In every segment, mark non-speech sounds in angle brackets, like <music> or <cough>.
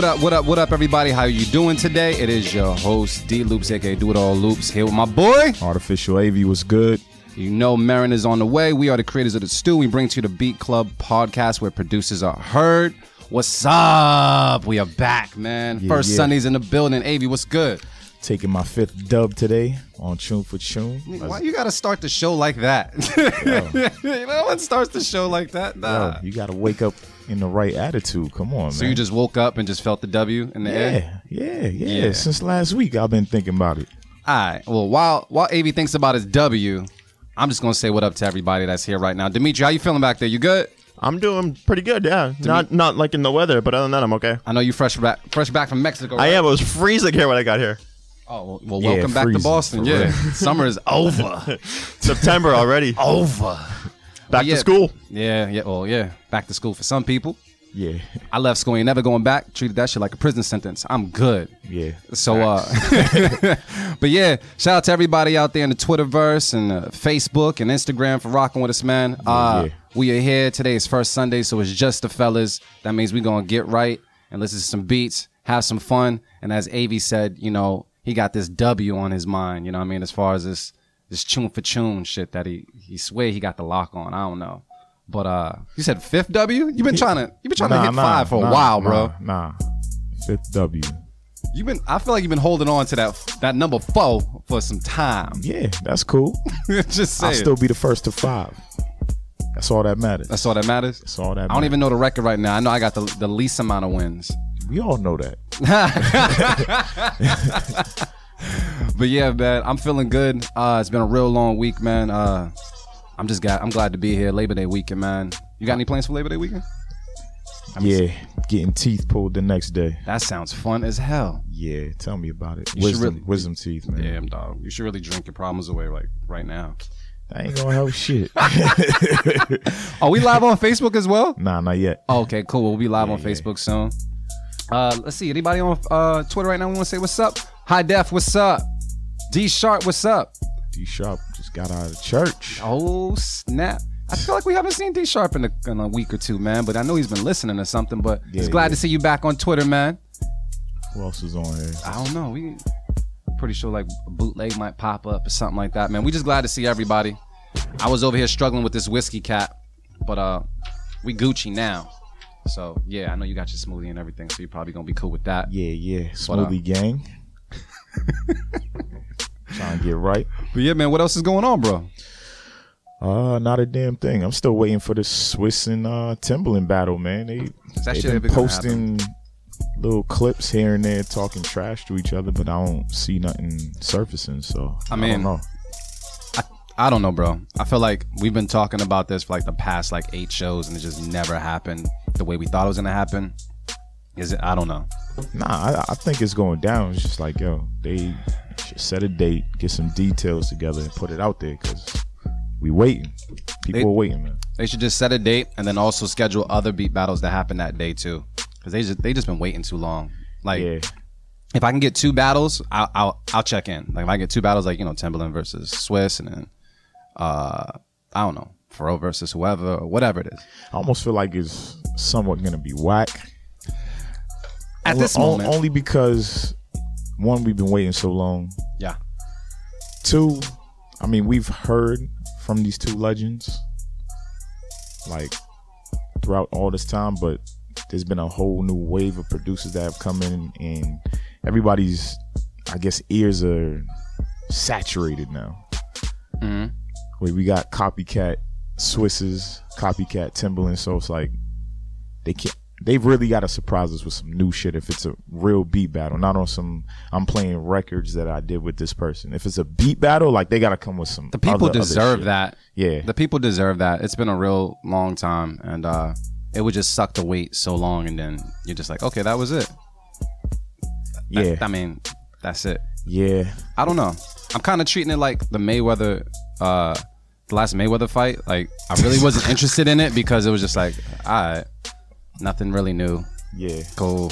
What up, what up, what up, everybody? How are you doing today? It is your host, D Loops, aka Do It All Loops, here with my boy. Artificial AV was good. You know Marin is on the way. We are the creators of the stew. We bring to you the Beat Club podcast where producers are heard. What's up? We are back, man. Yeah, First yeah. Sundays in the building. AV, what's good? Taking my fifth dub today on Chune for Chune. Why you gotta start the show like that? <laughs> no one starts the show like that. Yo, Nah. you got to wake up in the right attitude. Come on, man. so you just woke up and just felt the W in the air? yeah, yeah, yeah, Yeah. Since last week, I've been thinking about it. All right. Well, while while AV thinks about his W, I'm just gonna say what up to everybody that's here right now. Dimitri, how you feeling back there? You good? I'm doing pretty good, yeah. Not not like in the weather, but other than that, I'm okay. I know you fresh back fresh back from Mexico. I am. It was freezing here when I got here. Oh well, well Yeah, welcome back to Boston. Yeah, summer is over. <laughs> September already. over. Back yeah. to school. Yeah, yeah. Well, yeah. Back to school for some people. Yeah, I left school, ain't never going back. Treated that shit like a prison sentence. I'm good. yeah. So, uh, <laughs> but yeah, shout out to everybody out there in the Twitterverse and uh, Facebook and Instagram for rocking with us, man. uh, yeah. We are here. Today is first Sunday, so it's just the fellas. That means we going to get right and listen to some beats, have some fun. And as Avi said, you know, he got this W on his mind, you know what I mean? As far as this, this Chune for Chune shit that he, he swear he got the lock on. I don't know. But, uh, you said fifth W? You've been trying to, you've been trying to hit five for a while, nah, bro. Nah, fifth W. You've been. I feel like you've been holding on to that that number four for some time. Yeah, that's cool. <laughs> Just saying. I'll still be the first to five. That's all that matters. That's all that matters. That's all that I don't even know the record right now. I know I got the the least amount of wins. We all know that. <laughs> <laughs> <laughs> But yeah, man, I'm feeling good. Uh, it's been a real long week, man. Uh, I'm just glad. I'm glad to be here. Labor Day weekend, man. You got any plans for Labor Day weekend? yeah, getting teeth pulled the next day. That sounds fun as hell. Yeah, tell me about it. You wisdom, really- wisdom teeth, man. Damn, dog. You should really drink your problems away, like right now. That ain't gonna help shit. <laughs> <laughs> Are we live on Facebook as well? nah, not yet. Oh, okay, cool. We'll be live on yeah. Facebook soon. Uh, let's see. Anybody on uh, Twitter right now We want to say what's up? High Def, what's up? D Sharp, what's up? D Sharp just got out of church. Oh snap! I feel like we haven't seen D Sharp in a, in a week or two, man. But I know he's been listening or something. But Yeah, it's glad yeah. to see you back on Twitter, man. Who else is on here? I don't know. We pretty sure like a bootleg might pop up or something like that, man. We just glad to see everybody. I was over here struggling with this whiskey cap, but uh, we Gucci now. So yeah, I know you got your smoothie and everything, so you're probably gonna be cool with that. Yeah, yeah. uh, Smoothie gang. <laughs> Trying to get right. But yeah, man, what else is going on, bro? Uh, not a damn thing. I'm still waiting for the Swizz and uh Timbaland battle, man. They that they've been posting little clips here and there talking trash to each other, but I don't see nothing surfacing. So I I, mean, don't know. I don't know, bro. I feel like we've been talking about this for like the past like eight shows, and it just never happened the way we thought it was gonna happen. Is it? I don't know. Nah, I, I think it's going down. It's just like yo, they should set a date, get some details together, and put it out there because we waiting. People They- are waiting, man. They should just set a date and then also schedule other beat battles that happen that day too, because they just they just been waiting too long. Like yeah, if I can get two battles, I'll, I'll I'll check in. Like if I get two battles, like you know Timbaland versus Swizz, and then uh I don't know Pharrell versus whoever or whatever it is. I almost feel like it's somewhat gonna be whack. At this moment, only because one, we've been waiting so long. yeah, Two, I mean, we've heard from these two legends like throughout all this time, but there's been a whole new wave of producers that have come in, and everybody's, I guess, ears are saturated now. Mhm. Where we got copycat Swizzes, copycat Timbaland, so it's like they can't. They've really got to surprise us with some new shit if it's a real beat battle, not on some I'm playing records that I did with this person. If it's a beat battle, like they got to come with some. the people other- other deserve shit. that. Yeah, The people deserve that. It's been a real long time, and uh it would just suck to wait so long, and then you're just like, okay, that was it. Yeah, I mean, that's it. yeah. I don't know. I'm kind of treating it like the Mayweather, uh, the last Mayweather fight. Like I really wasn't <laughs> interested in it because it was just like, all right, nothing really new. Yeah, Cool.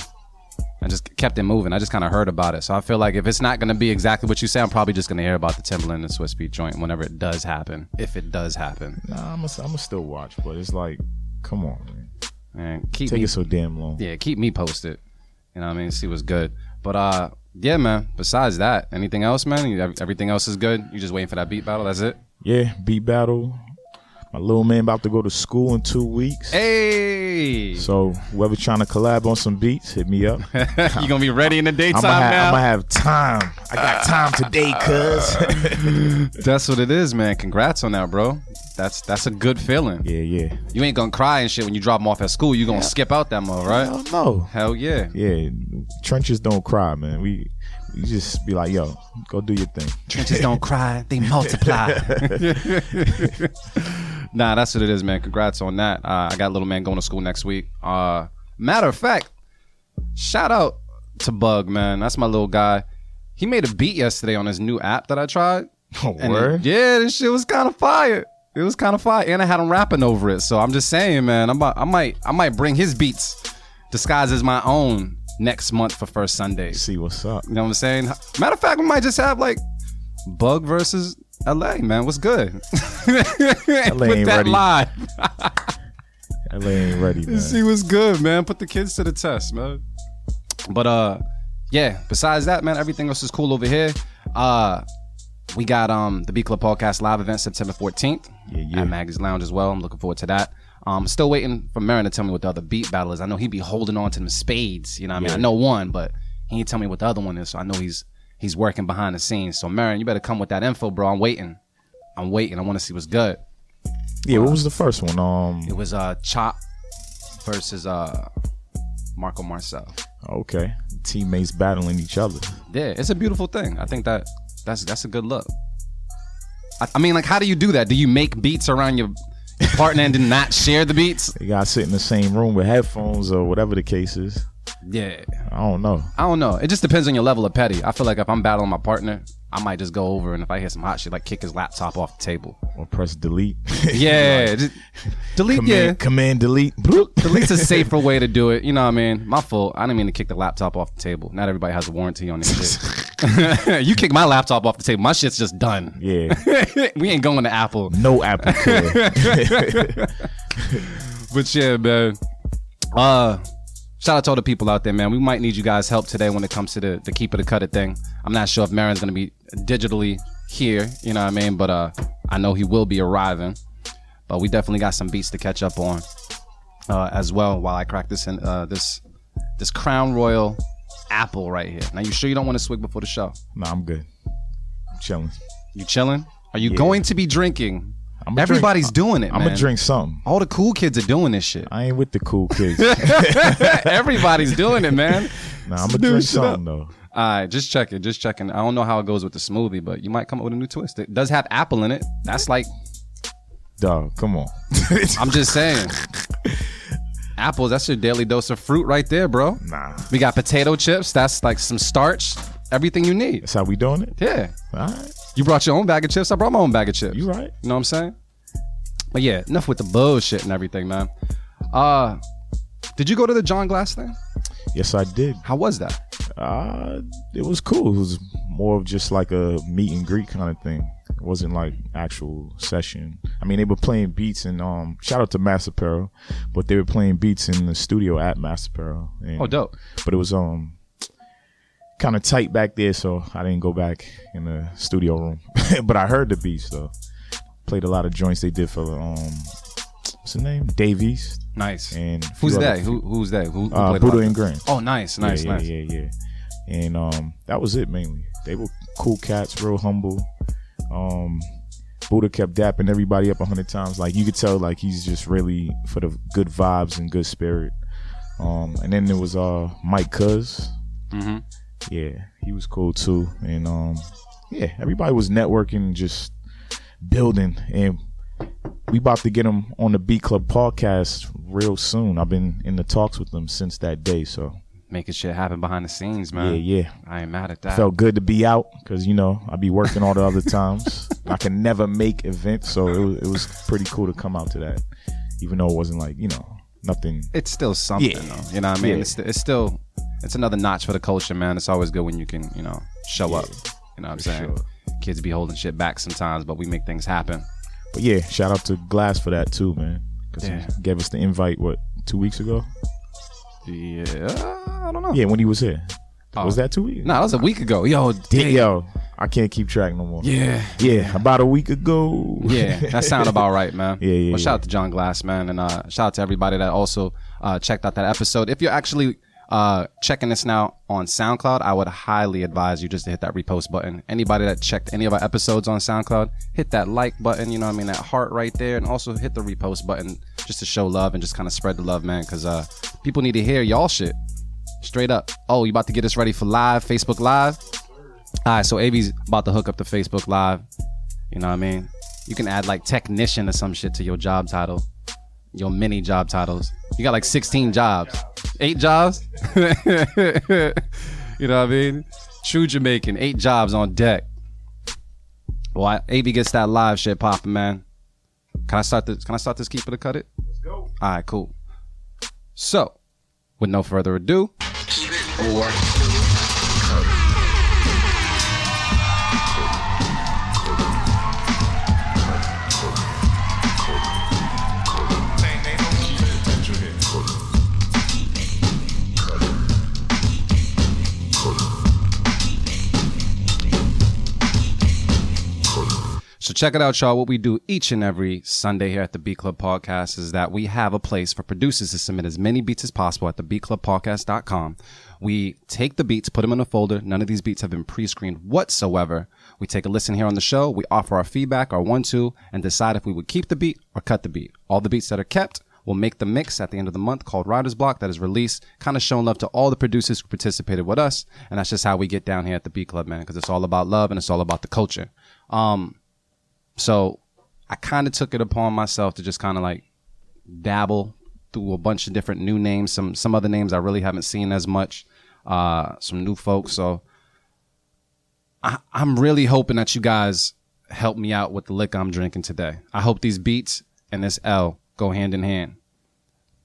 I just kept it moving. I just kind of heard about it, so I feel like if it's not gonna be exactly what you say, I'm probably just gonna hear about the Timbaland and Swizz Beatz joint whenever it does happen, if it does happen. nah, I'm I'm gonna still watch, but it's like, come on, man, And keep take me, it so damn long. yeah, keep me posted. You know what I mean? See what's good. But uh, yeah, man. Besides that, anything else, man? You- Everything else is good. You just waiting for that beat battle. That's it. Yeah, beat battle. My little man about to go to school in two weeks. Hey, So whoever trying to collab on some beats, hit me up. <laughs> you gonna be ready in the I'm daytime now? I'm gonna have time. I got time today, cuz. <laughs> That's what it is, man. Congrats on that, bro. That's that's a good feeling. yeah, yeah. You ain't gonna cry and shit when you drop them off at school. You gonna skip out that mode, right? Hell no. Hell yeah. Yeah, trenches don't cry, man. We we just be like, yo, go do your thing. Trenches don't <laughs> cry, they multiply. <laughs> nah, that's what it is, man. Congrats on that. Uh, I got little man going to school next week. Uh, matter of fact, shout out to Bug, man. That's my little guy. He made a beat yesterday on his new app that I tried. <laughs> Oh, And word? it- yeah, this shit was kind of fire. It was kind of fire, and I had him rapping over it. So I'm just saying, man, I'm about, I might, I might bring his beats disguised as my own next month for first Sunday. See what's up. You know what I'm saying? Matter of fact, we might just have like Bug versus LA, man. What's good? Put <laughs> ain't that ready. live. <laughs> LA ain't ready, man. See what's good, man. Put the kids to the test, man. But uh, yeah. Besides that, man, everything else is cool over here. Uh, we got um the B Club Podcast live event September 14th Yeah, yeah. at Maggie's Lounge as well. I'm looking forward to that. Um, I'm still waiting for Marin to tell me what the other beat battle is. I know he'd be holding on to them spades. You know, what I mean, I know one, but he ain't tell me what the other one is. So I know he's he's working behind the scenes. So Marin, you better come with that info, bro. I'm waiting. I'm waiting. I want to see what's good. Yeah, what was the first one? Um, It was uh Chop versus uh Marco Marcel. okay, teammates battling each other. Yeah, it's a beautiful thing. I think that that's that's a good look. I, I mean, like, how do you do that? Do you make beats around your partner and then not share the beats? They got to sit in the same room with headphones or whatever the case is. Yeah, I don't know. I don't know. It just depends on your level of petty. I feel like if I'm battling my partner, I might just go over and if I hear some hot shit, like kick his laptop off the table. Or press delete. <laughs> Yeah, just delete. command, yeah, command delete. Delete's <laughs> a safer way to do it. You know what I mean? My fault. I didn't mean to kick the laptop off the table. Not everybody has a warranty on their shit. <laughs> you kick my laptop off the table. My shit's just done. Yeah, we ain't going to Apple. no Apple. But yeah, man. Uh shout out to all the people out there, man. We might need you guys' help today when it comes to the, the keep it or cut it thing. I'm not sure if Marin's gonna be digitally here, you know what I mean? But uh I know he will be arriving. But we definitely got some beats to catch up on uh as well while I crack this in uh this this Crown Royal apple right here. Now you sure you don't want to swig before the show? nah, I'm good. I'm chilling. You chilling? Are you Yeah. going to be drinking? I'ma Everybody's drink, doing it, I'm man. gonna drink something. All the cool kids are doing this shit. I ain't with the cool <laughs> kids. Everybody's doing it, man. nah, I'm gonna drink something though. All right, just checking, just checking. I don't know how it goes with the smoothie, but you might come up with a new twist. It does have apple in it. That's like, Dog, come on. <laughs> I'm just saying. Apples, that's your daily dose of fruit right there, bro. nah, We got potato chips. That's like some starch. Everything you need. that's how we doing it. Yeah. All right, You brought your own bag of chips. I brought my own bag of chips. you right. You know what I'm saying? But yeah, enough with the bullshit and everything, man. Uh, did you go to the John Glass thing? Yes, I did. How was that? Uh, it was cool. It was more of just like a meet and greet kind of thing. It wasn't like actual session. I mean, they were playing beats and um, shout out to Master Apparel, but they were playing beats in the studio at Master Apparel. And, Oh, dope. But it was um kind of tight back there, so I didn't go back in the studio room. <laughs> but I heard the beats though. Played a lot of joints they did for um, what's the name? Dave East Nice. and Who's that? Who, who's that? Who, who Uh, played Buda and Grandz. Oh, nice, nice, yeah, nice. yeah, yeah, yeah. And um, that was it mainly. They were cool cats, real humble. Um, Buda kept dapping everybody up a hundred times. Like you could tell, like he's just really for the good vibes and good spirit. Um, and then there was uh Mike Cuz. Mhm. Yeah, he was cool too. And um, yeah, everybody was networking, just building, and we about to get him on the B Club podcast real soon. I've been in the talks with them since that day, so Making shit happen behind the scenes, man. yeah, yeah. I ain't mad at that. Felt good to be out because you know I be working all the other times. I can never make events, so it was, it was pretty cool to come out to that, even though it wasn't like you know nothing. it's still something, Yeah. though. You know what I mean? Yeah. It's, it's still, it's another notch for the culture, man. It's always good when you can, you know, show up. You know what I'm saying? sure. Kids be holding shit back sometimes, but we make things happen. But yeah, shout out to Glass for that too, man. Because Yeah. he gave us the invite what two weeks ago. Yeah, I don't know. Yeah, when he was here. Oh. Was that two weeks? No, that was a week ago. Yo, damn. Yo, I can't keep track no more. Yeah. Yeah, about a week ago. Yeah, <laughs> that sound about right, man. Yeah, yeah, Well, yeah. shout out to John Glass, man, and uh, shout out to everybody that also uh, checked out that episode. If you're actually uh, checking this now on SoundCloud, I would highly advise you just to hit that repost button. Anybody that checked any of our episodes on SoundCloud, hit that like button. You know what I mean? That heart right there, and also hit the repost button just to show love and just kind of spread the love, man. Because uh, people need to hear y'all shit straight up. Oh, you about to get us ready for live Facebook Live? All right, so AV's about to hook up the Facebook Live. You know what I mean? You can add like technician or some shit to your job title, your mini job titles. You got like 16 jobs, eight jobs. <laughs> you know what I mean? True Jamaican, eight jobs on deck. Well, I, AV gets that live shit popping, man. Can I start this? Can I start this? keeper to cut it? Let's go. All right, cool. So, with no further ado, So check it out, y'all. What we do each and every Sunday here at the B Club Podcast is that we have a place for producers to submit as many beats as possible at the beatclubpodcast.com. We take the beats, put them in a folder. None of these beats have been pre-screened whatsoever. We take a listen here on the show. We offer our feedback, our one-two, and decide if we would keep the beat or cut the beat. All the beats that are kept will make the mix at the end of the month called Writer's Block that is released, kind of showing love to all the producers who participated with us. And that's just how we get down here at the B Club, man, because it's all about love and it's all about the culture. Um, so I kind of took it upon myself to just kind of like dabble through a bunch of different new names, some some other names I really haven't seen as much, uh, some new folks. So I, I'm really hoping that you guys help me out with the liquor I'm drinking today. I hope these beats and this L go hand in hand.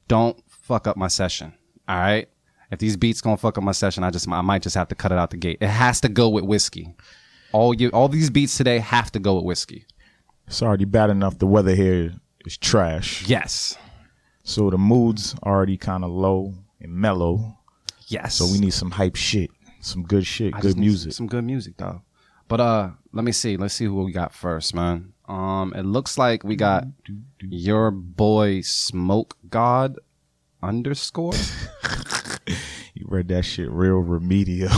Don't fuck up my session. All right. If these beats gonna fuck up my session, I just I might just have to cut it out the gate. It has to go with whiskey. All you all these beats today have to go with whiskey. It's already bad enough. The weather here is trash. Yes. So the mood's already kind of low and mellow. Yes. So we need some hype shit, some good shit, I good music. Some good music, though. But uh, let me see. Let's see who we got first, man. Um, it looks like we got your boy Smoke God underscore. <laughs> You read that shit real remedial. <laughs>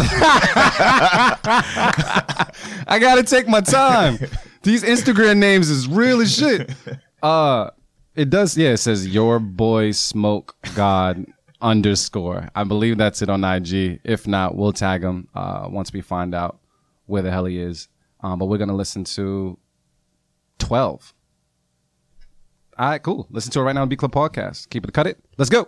I gotta take my time. <laughs> These Instagram names is real as shit. <laughs> Uh, it does. Yeah, it says your boy Smoke God underscore. I believe that's it on IG. If not, we'll tag him uh, once we find out where the hell he is. Um, but we're gonna listen to twelve. All right, cool. Listen to it right now on B Club Podcast. Keep it cut it. Let's go.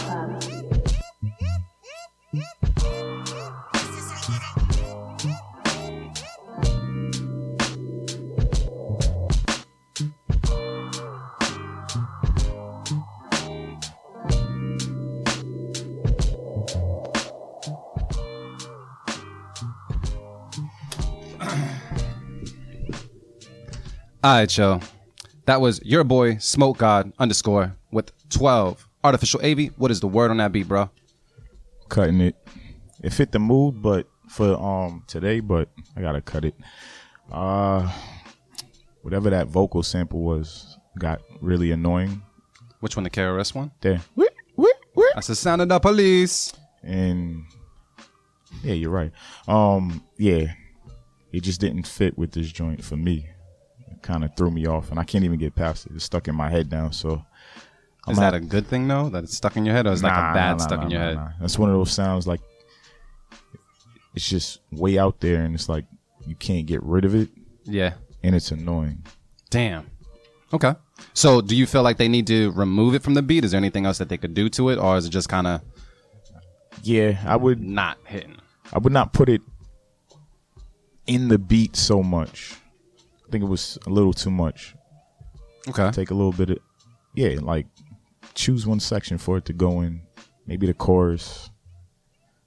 All right, yo. That was your boy Smoke God underscore with twelve artificial AV. What is the word on that beat, bro? Cutting it. It fit the mood, but for um today, but I gotta cut it. Uh whatever that vocal sample was got really annoying. Which one, the KRS one? There. Whip, whip, whip. That's the sound of the police. And Yeah, you're right. Um, yeah, it just didn't fit with this joint for me. Kind of threw me off, and I can't even get past it. It's stuck in my head now. So Is that a good thing though? That it's stuck in your head, or is it like Nah, a bad nah, nah, stuck nah, in your nah, head? nah. That's one of those sounds like it's just way out there, and it's like you can't get rid of it, Yeah. and it's annoying. Damn. Okay. So, do you feel like they need to remove it from the beat? Is there anything else that they could do to it, or is it just kind of Yeah, I would not hitting? I would not put it in the beat so much. I think it was a little too much. Okay. Take a little bit of yeah, like choose one section for it to go in. Maybe the chorus.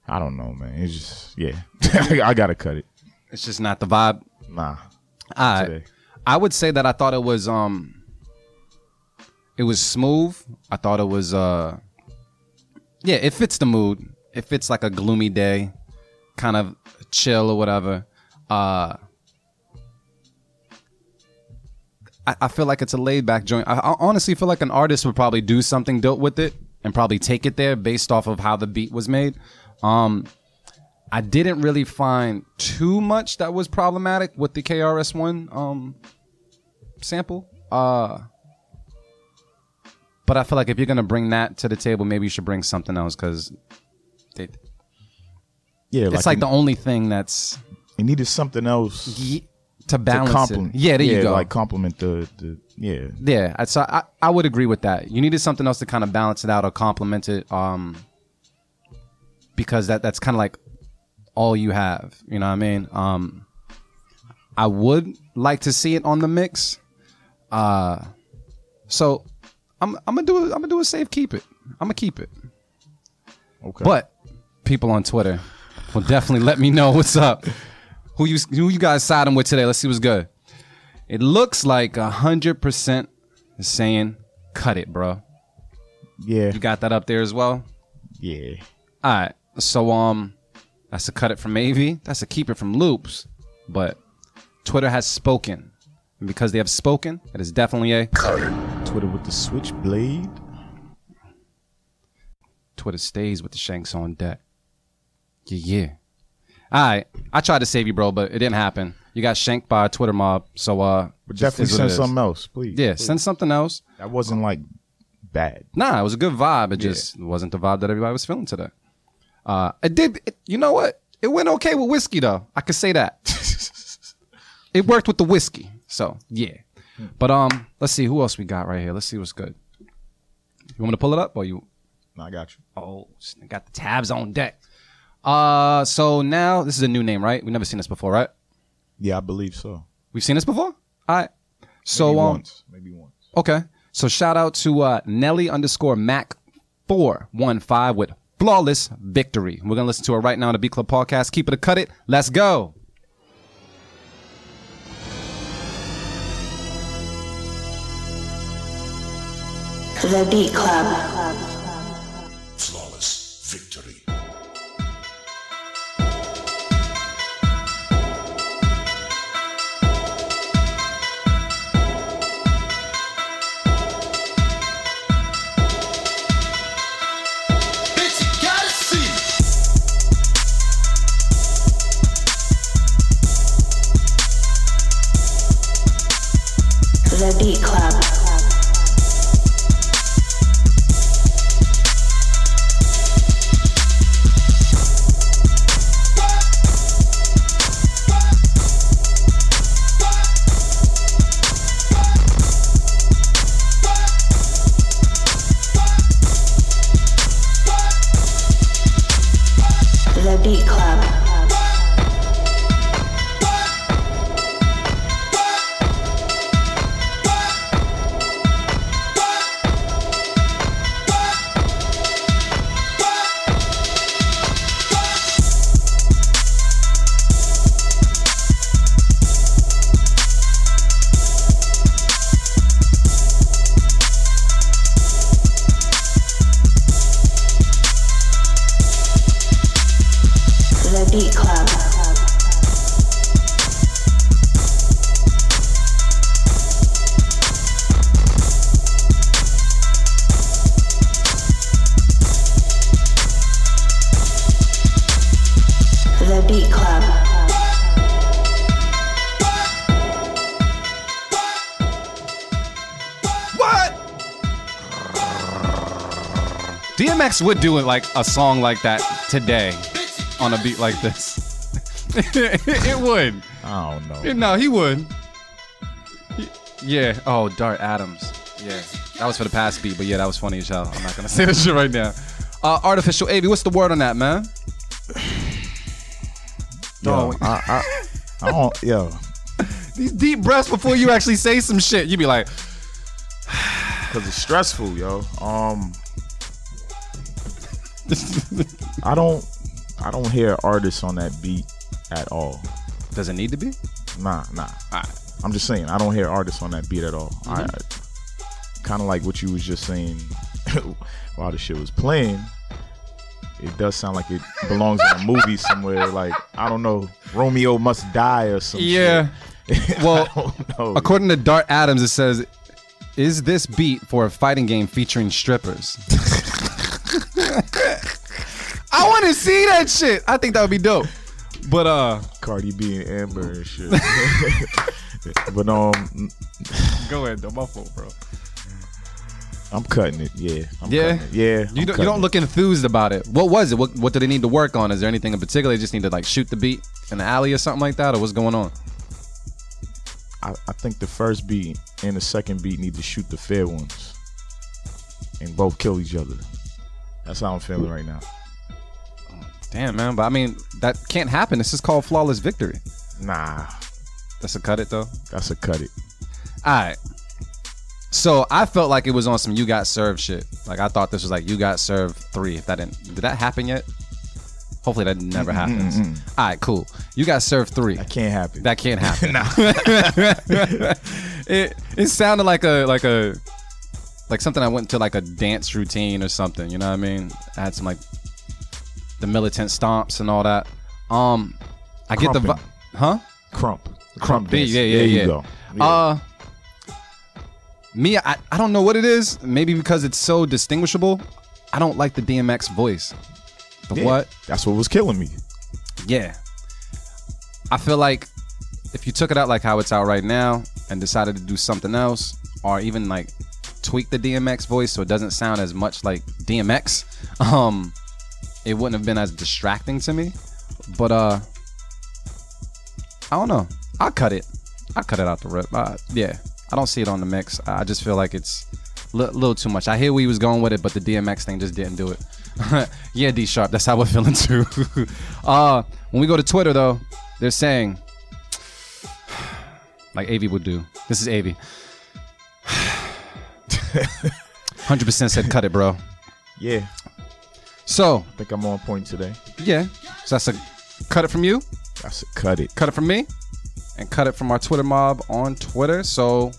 I don't know, man. It's just yeah. <laughs> I gotta cut it. It's just not the vibe. Nah. I Today. I would say that I thought it was um it was smooth. I thought it was uh yeah, it fits the mood. It fits like a gloomy day, kind of chill or whatever. Uh I, I feel like it's a laid back joint. I, I honestly feel like an artist would probably do something dope with it and probably take it there based off of how the beat was made. Um I didn't really find too much that was problematic with the KRS One um sample. Uh but I feel like if you're gonna bring that to the table, maybe you should bring something else because Yeah, it's like the only thing that's it needed something else ye- to to balance compliment. it. Yeah, there you go. Like compliment the the yeah. Yeah, so I, I would agree with that. You needed something else to kind of balance it out or complement it, um, because that that's kind of like all you have. You know what I mean? Um, I would like to see it on the mix. Uh, so I'm I'm gonna do it. I'm gonna do a safe keep it. I'm gonna keep it. Okay. But people on Twitter will definitely let me know what's up. Who you who you guys siding with today? Let's see what's good. It looks like hundred percent is saying cut it, bro. yeah, You got that up there as well. yeah. All right. So um, that's a cut it from AV. That's a keep it from Loops. But Twitter has spoken, and because they have spoken, it is definitely a cut it. Twitter with the switchblade. Twitter stays with the shanks on deck. Yeah, yeah. All right, I tried to save you, bro, but it didn't happen. You got shanked by a Twitter mob, so uh, But definitely send something else, please. Yeah, send something else. That wasn't like bad. Nah, it was a good vibe. It just wasn't the vibe that everybody was feeling today. Uh, it did. It, you know what? It went okay with whiskey though. I could say that. <laughs> it worked with the whiskey. So yeah. But um, let's see who else we got right here. Let's see what's good. You want me to pull it up or you? No, I got you. Oh, I got the tabs on deck. Uh, so now this is a new name, right? We've never seen this before, right? Yeah, I believe so. We've seen this before. All right. So Maybe um, once, maybe once. Okay. So shout out to uh, Nelly underscore Mac four one five with flawless victory. We're gonna listen to it right now on the B Club podcast. Keep it a cut it. Let's go. The Beat Club. Flawless victory. The Beat Club. DMX would do it like a song like that today on a beat like this. <laughs> it would. I don't know. No, he would. He- yeah. Oh, Dart Adams. Yeah. That was for the past beat, but yeah, that was funny as hell. I'm not gonna <laughs> say this shit right now. Uh, Artificial AV, what's the word on that, man? Yo, I, I, I don't. Yo, <laughs> These deep breaths before you actually say some shit. You'd be like, <sighs> because it's stressful, yo. Um, <laughs> I don't. I don't hear artists on that beat at all. does it need to be? Nah, nah. Alright. I'm just saying, I don't hear artists on that beat at all. I, mm-hmm. I kind of like what you was just saying <laughs> while the shit was playing. It does sound like it belongs in a movie somewhere. Like I don't know, Romeo Must Die or some Yeah. shit. <laughs> Well, I don't know. According to Dart Adams, it says, "Is this beat for a fighting game featuring strippers?" I want to see that shit. I think that would be dope. But uh, Cardi B and Amber and shit. <laughs> but um, go ahead, though. My fault, bro. I'm cutting it. Yeah. I'm Yeah? it. Yeah. You I'm don't, you don't look enthused about it. What was it? What what do they need to work on? Is there anything in particular? They just need to like shoot the beat in the alley or something like that, or what's going on? I, I think the first beat and the second beat need to shoot the fair ones, and both kill each other. That's how I'm feeling right now. Damn, man. But I mean, that can't happen. This is called flawless victory. Nah, That's a cut it though. that's a cut it. All right. So I felt like it was on some you got served shit. Like I thought this was like you got served three. If that didn't, did that happen yet? Hopefully that never happens. All right, cool. You got served three. That can't happen. That can't happen. <laughs> <laughs> it it sounded like a like a like something I went to like a dance routine or something. You know what I mean? I had some like the militant stomps and all that. Um, I get the vi- huh? krump. Krump Yeah, dance. yeah, yeah, There yeah. you go. Yeah. Uh, me, I, I don't know what it is. Maybe because it's so distinguishable. I don't like the DMX voice. The Yeah, what? That's what was killing me. Yeah. I feel like if you took it out like how it's out right now and decided to do something else, or even like tweak the DMX voice so it doesn't sound as much like DMX, <laughs> um, it wouldn't have been as distracting to me. But uh, I don't know. I'll cut it. I'll cut it out the rip. Uh, yeah, I don't see it on the mix. I just feel like it's a li- little too much. I hear where he was going with it, but the DMX thing just didn't do it. <laughs> yeah, D Sharp, that's how we're feeling too. <laughs> uh, when we go to Twitter though, they're saying <sighs> like AV would do. This is AV. 100% <sighs> <sighs> said cut it, bro. Yeah, So, I think I'm on point today. yeah. So that's a cut it from you, That's a cut it. cut it from me, and cut it from our Twitter mob on Twitter. So,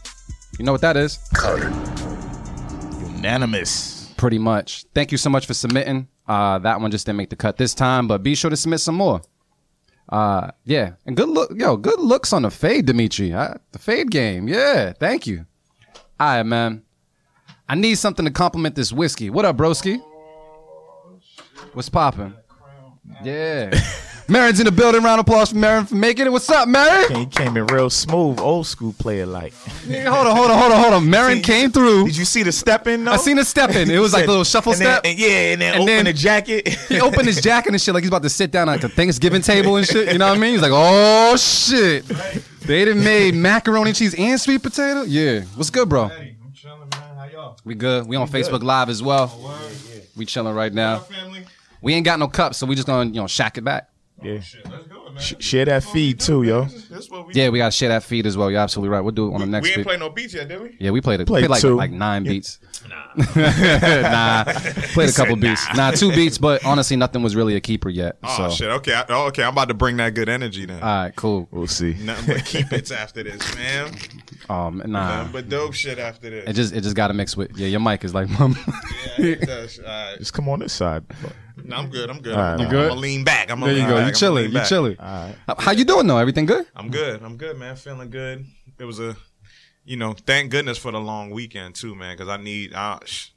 you know what that is? Cut it. Unanimous. Pretty much. Thank you so much for submitting. Uh, that one just didn't make the cut this time, but be sure to submit some more. Uh, yeah, and good look, yo, good looks on the fade, Dimitri. Uh, the fade game, yeah. Thank you. All right, man. I need something to compliment this whiskey. What up, broski? What's popping? Yeah. Marin's in the building. Round of applause for Marin for making it. What's up, Marin? He came in real smooth, old school player like. Hold on, hold on, hold on, hold on. Marin came through. Did you see the step in though? I seen the step in. It was like a little shuffle and then- step. and yeah, and then And open then- the jacket. He opened his jacket and shit like he's about to sit down at the Thanksgiving table and shit. You know what I mean? He's like, oh shit. They done made macaroni and cheese and sweet potato. Yeah. What's good, bro? I'm chilling, man. How y'all? We good. We on Facebook Live as well. Oh, we chilling right now. Family? We ain't got no cups, so we just gonna you know shack it back. yeah. Shit, let's go, man. Sh- share that feed too, yo. This what we Yeah, we gotta share that feed as well. You're absolutely right. We'll do it on the next We ain't week. played no beats yet, did we? Yeah, we played it. Played Played like two. like nine beats. <laughs> Nah, nah. played a couple beats. Nah, two <laughs> beats, but honestly, nothing was really a keeper yet. Oh so, shit. Okay. I, oh, okay. I'm about to bring that good energy then. all right, cool. We'll see. Nothing but keep it after this, man. Um, nah, Nothing but dope shit after this. it just it just gotta mix with. Yeah, your mic is like, mum. <laughs> yeah, it does. All right. Just come on this side. No, I'm good. I'm good. All right. I'm, You I'm gonna lean back. I'm There you go. back. You I'm chilling. You back. chilling. All right. How- How you doing though? Everything good? I'm good. I'm good, man. Feeling good. It was a, you know, thank goodness for the long weekend too, man. Because I need, I, sh-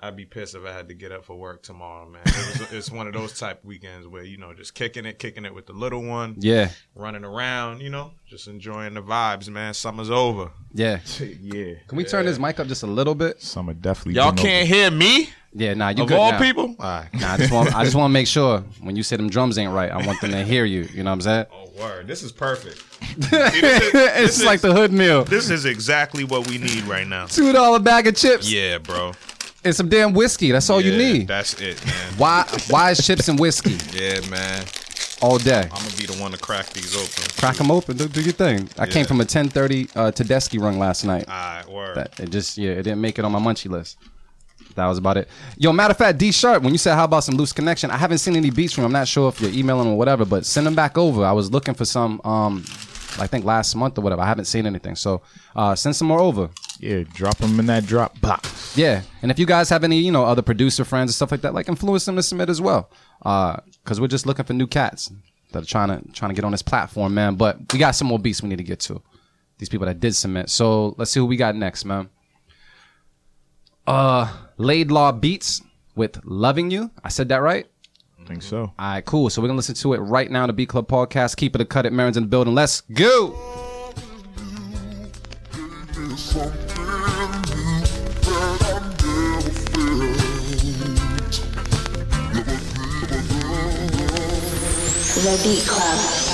I'd be pissed if I had to get up for work tomorrow, man. It was, <laughs> it's one of those type weekends where you know just kicking it, kicking it with the little one, Yeah, running around, you know, just enjoying the vibes, man. Summer's over. yeah. <laughs> yeah. Can we turn this mic up just a little bit? Summer definitely. Y'all can't hear me Yeah, nah, you of good all now. people. All right. Nah, I just want I just want to make sure when you say them drums ain't right, I want them to hear you. You know what I'm saying? Oh word, this is perfect. <laughs> See, this is- it's this like the hood meal. This is exactly what we need right now. Two dollar bag of chips Yeah, bro. And some damn whiskey. That's all you need. That's it, man. Why why is chips and whiskey Yeah, man. all day? I'm gonna be the one to crack these open. Crack them open. Do, do your thing. I came from a 10:30 uh, Tedeschi run last night. Right, word. That it just yeah, it didn't make it on my munchie list. That was about it. Yo, matter of fact, D Sharp, when you said how about some loose connection, I haven't seen any beats from him. I'm not sure if you're emailing or whatever, but send them back over. I was looking for some um I think last month or whatever. I haven't seen anything. So uh send some more over. Yeah, drop them in that drop box. Yeah. And if you guys have any, you know, other producer friends and stuff like that, like influence them to submit as well. Uh, cause we're just looking for new cats that are trying to trying to get on this platform, man. But we got some more beats we need to get to. These people that did submit. So let's see who we got next, man. Uh Laidlaw Beats with Loving You. I said that right? I think mm-hmm. so. All right, cool. So we're gonna listen to it right now. The B Club podcast. Keep it a cut it. Marin's in the building. Let's go. The Beat Club.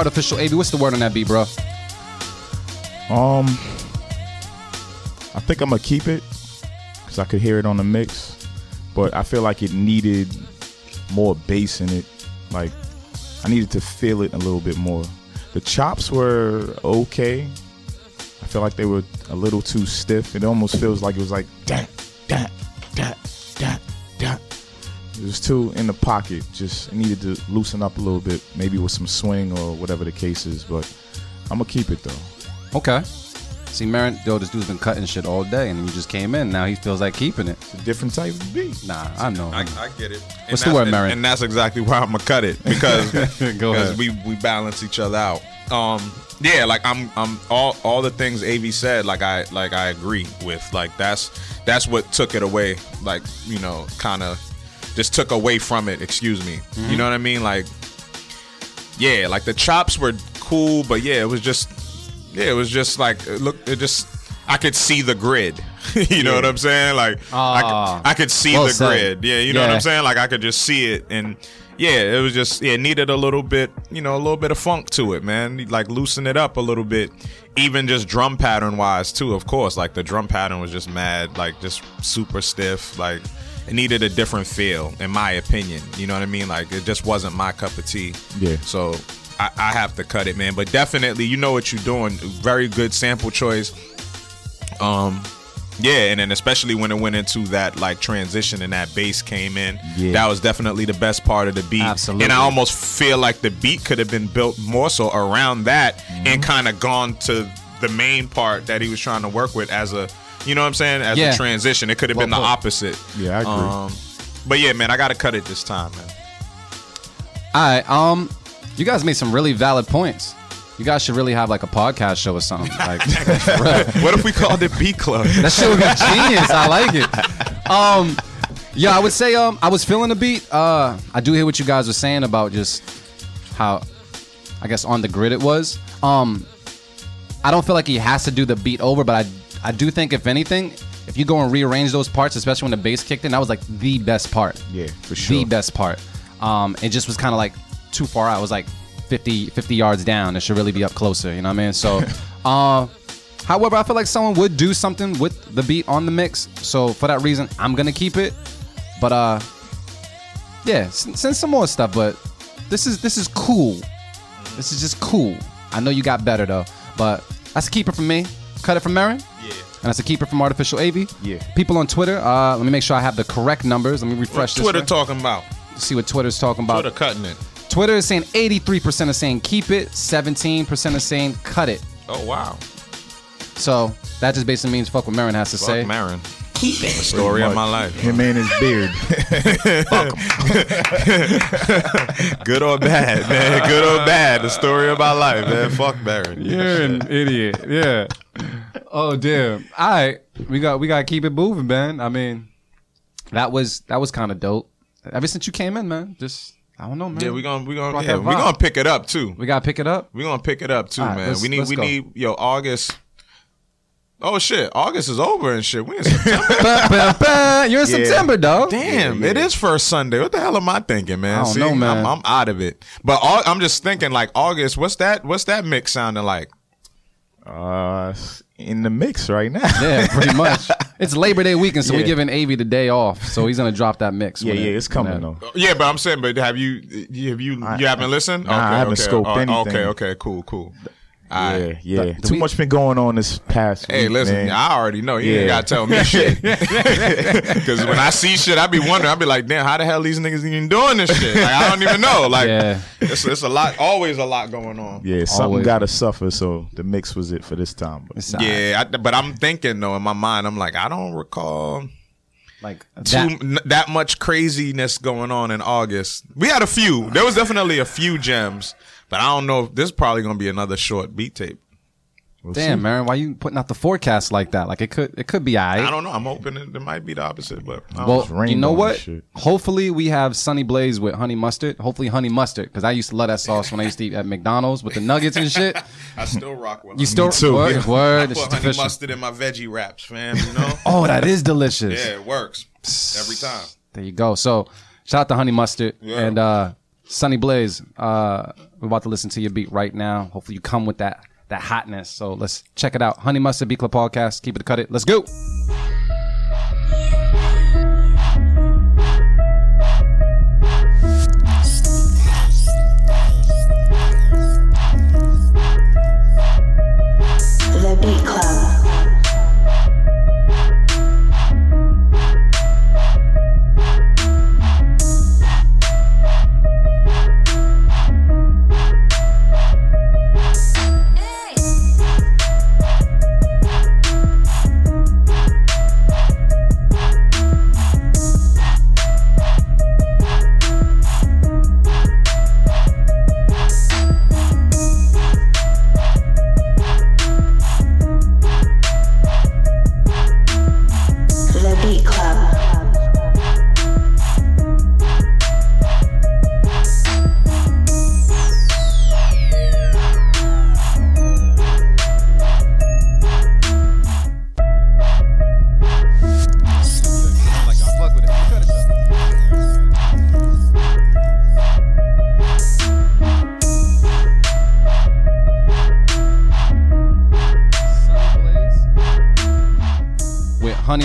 Artificial AV. What's the word on that beat, bro? Um, I think I'm gonna keep it because I could hear it on the mix, but I feel like it needed more bass in it. Like I needed to feel it a little bit more. The chops were okay. I feel like they were a little too stiff. It almost feels like it was like da It was too in the pocket. Just needed to loosen up a little bit, maybe with some swing or whatever the case is. But I'm gonna keep it though. Okay. See, Marin, yo, this dude's been cutting shit all day, and you just came in. Now he feels like keeping it. It's a different type of beat. Nah, I know. I, I get it. And What's the word, and- Marin? And that's exactly why I'm gonna cut it because <laughs> Go because ahead. we we balance each other out. Um, yeah, like I'm I'm all all the things Av said, like I like I agree with. Like that's that's what took it away. Like you know, kind of just took away from it. Excuse me. Mm-hmm. You know what I mean? Like yeah, like the chops were cool, but yeah, it was just yeah, it was just like it look, it just I could see the grid. <laughs> you know what I'm saying? Like I, Ah. could, I could see Well the said. grid. Yeah, you know what I'm saying? Like I could just see it, and yeah, it was just yeah, it needed a little bit, you know, a little bit of funk to it, man. Like loosen it up a little bit, even just drum pattern wise too. Of course, like the drum pattern was just mad, like just super stiff. Like it needed a different feel, in my opinion. You know what I mean? Like it just wasn't my cup of tea. Yeah. So I, I have to cut it, man. But definitely, you know what you're doing. Very good sample choice. Um, yeah, and then especially when it went into that like transition and that bass came in, Yeah. that was definitely the best part of the beat. Absolutely. And I almost feel like the beat could have been built more so around that Mm-hmm. and kind of gone to the main part that he was trying to work with as a, you know what I'm saying, as Yeah. a transition. It could have Well been the put. opposite. Yeah, I agree. Um, but yeah, man, I got to cut it this time, man. All right. Um, you guys made some really valid points. You guys should really have like a podcast show or something. <laughs> Like. <laughs> What if we called it Beat Club? that shit would be genius. I like it. Um, yeah, I would say um, I was feeling the beat. Uh, I do hear what you guys were saying about just how, I guess, on the grid it was. Um, I don't feel like he has to do the beat over, but I, I do think if anything, if you go and rearrange those parts, especially when the bass kicked in, that was like the best part. Yeah, for sure. The best part. Um, it just was kind of like too far out. It was like 50, 50 yards down. It should really be up closer. You know what I mean? So, <laughs> uh, however, I feel like someone would do something with the beat on the mix. So for that reason, I'm gonna keep it. But uh, yeah, s- send some more stuff. But this is this is cool. This is just cool. I know you got better though, but that's a keeper from me. Cut it from Marin. And that's a keeper from Artificial AV. Yeah. People on Twitter, uh, let me make sure I have the correct numbers. Let me refresh this. Twitter talking about. See what Twitter's talking about. Twitter cutting it. Twitter is saying 83% are saying keep it, 17% are saying cut it. Oh wow. So that just basically means fuck what Marin has to say. Fuck Marin. Keep it. Story of my life. Him and his beard. <laughs> Good or bad, man. Good or bad. The story of my life, man. Fuck Marin. You're an idiot. Yeah. Oh damn. All right, we got we got to keep it moving, man. I mean, that was that was kind of dope. Ever since you came in, man, just I don't know, man. Yeah, we gonna we gonna yeah, we vibe. gonna pick it up too. we gotta pick it up. We gonna pick it up too, All right, man. we need we go. need yo August. Oh shit, August is over and shit. We in September. <laughs> Bah, bah, bah. You're in Yeah. September, dog. Damn, it is first Sunday. What the hell am I thinking, man? I don't know, man. I'm, I'm out of it. But Au- I'm just thinking, like August. What's that? What's that mix sounding like? uh, in the mix right now. Yeah, pretty <laughs> much. It's Labor Day weekend, so we're Yeah. giving AV the day off. So he's gonna drop that mix. Yeah, when yeah, it- it's coming when though. Yeah, but I'm saying, but have you have you I- you haven't listened? Nah, I haven't scoped Oh, anything. Okay, okay, cool, cool. All Yeah, right. yeah. The- the Too we- much been going on this past week. Hey, week, listen, man. I already know. You ain't gotta tell me <laughs> shit. <laughs> Because when I see shit, I be wondering. I be like, damn, how the hell these niggas even doing this shit? Like, I don't even know. Like, Yeah. it's, it's a lot. Always a lot going on. yeah, something Always. got to suffer, so the mix was it for this time. But It's all right. Yeah, I, but I'm thinking though in my mind, I'm like, I don't recall like too that, n- that much craziness going on in August. We had a few. There was definitely a few gems, but I don't know. if This is probably gonna be another short beat tape. we'll Damn, see. man, why you putting out the forecast like that? Like it could, it could be alright. I don't know. I'm hoping it, it might be the opposite, but I don't Well, It's you know what? Hopefully, we have Sunny Blaze with honey mustard. Hopefully, honey mustard because I used to love that sauce when I used to eat at McDonald's with the nuggets and shit. <laughs> I still rock with. You still too. word, <laughs> I word. put honey official. mustard in my veggie wraps, fam. You know? <laughs> Oh, that is delicious. yeah, it works every time. There you go. So, shout out to Honey Mustard Yeah. and uh, Sunny Blaze. Uh, we're about to listen to your beat right now. Hopefully, you come with that that hotness. So let's check it out. Honey Mustard Beat Club Podcast. Keep it cut it. Let's go.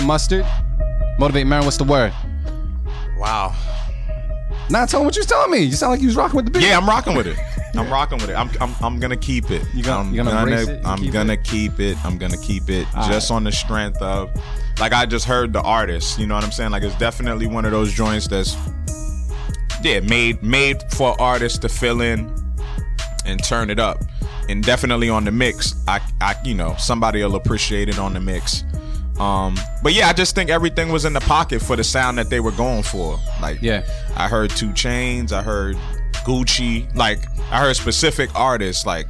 Mustard. Motivate Marin. What's the word? Wow. Nah, tell him what you was telling me. You sound like you was rocking with the beat. Yeah, I'm rocking with it. I'm rocking with it. I'm I'm, I'm gonna keep it. You gonna- I'm you gonna embrace it? I'm keep gonna it? keep it. I'm gonna keep it All just on the strength of, like I just heard the artist. You know what I'm saying? Like it's definitely one of those joints that's, yeah, made made for artists to fill in and turn it up. And definitely on the mix, I, I, you know, somebody will appreciate it on the mix. Um, but yeah, I just think everything was in the pocket for the sound that they were going for. Like, Yeah. I heard 2 Chainz, I heard Gucci, like I heard specific artists like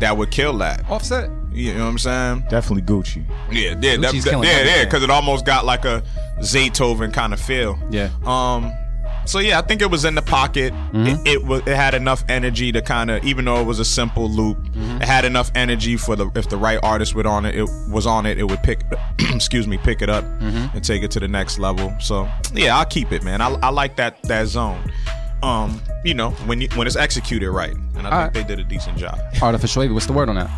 that would kill that. Offset. You know what I'm saying? Definitely Gucci. Yeah, yeah, that, that- yeah, yeah, because it almost got like a Zaytoven kind of feel. Yeah. Um. So yeah, I think it was in the pocket. Mm-hmm. It, it was. It had enough energy to kind of, even though it was a simple loop, Mm-hmm. it had enough energy for the if the right artist would on it, it was on it. It would pick, <clears throat> excuse me, pick it up Mm-hmm. and take it to the next level. So yeah, I'll keep it, man. I, I like that that zone. Um, you know, when you when it's executed right, and I All think they did a decent job. Artificial. What's the word on that?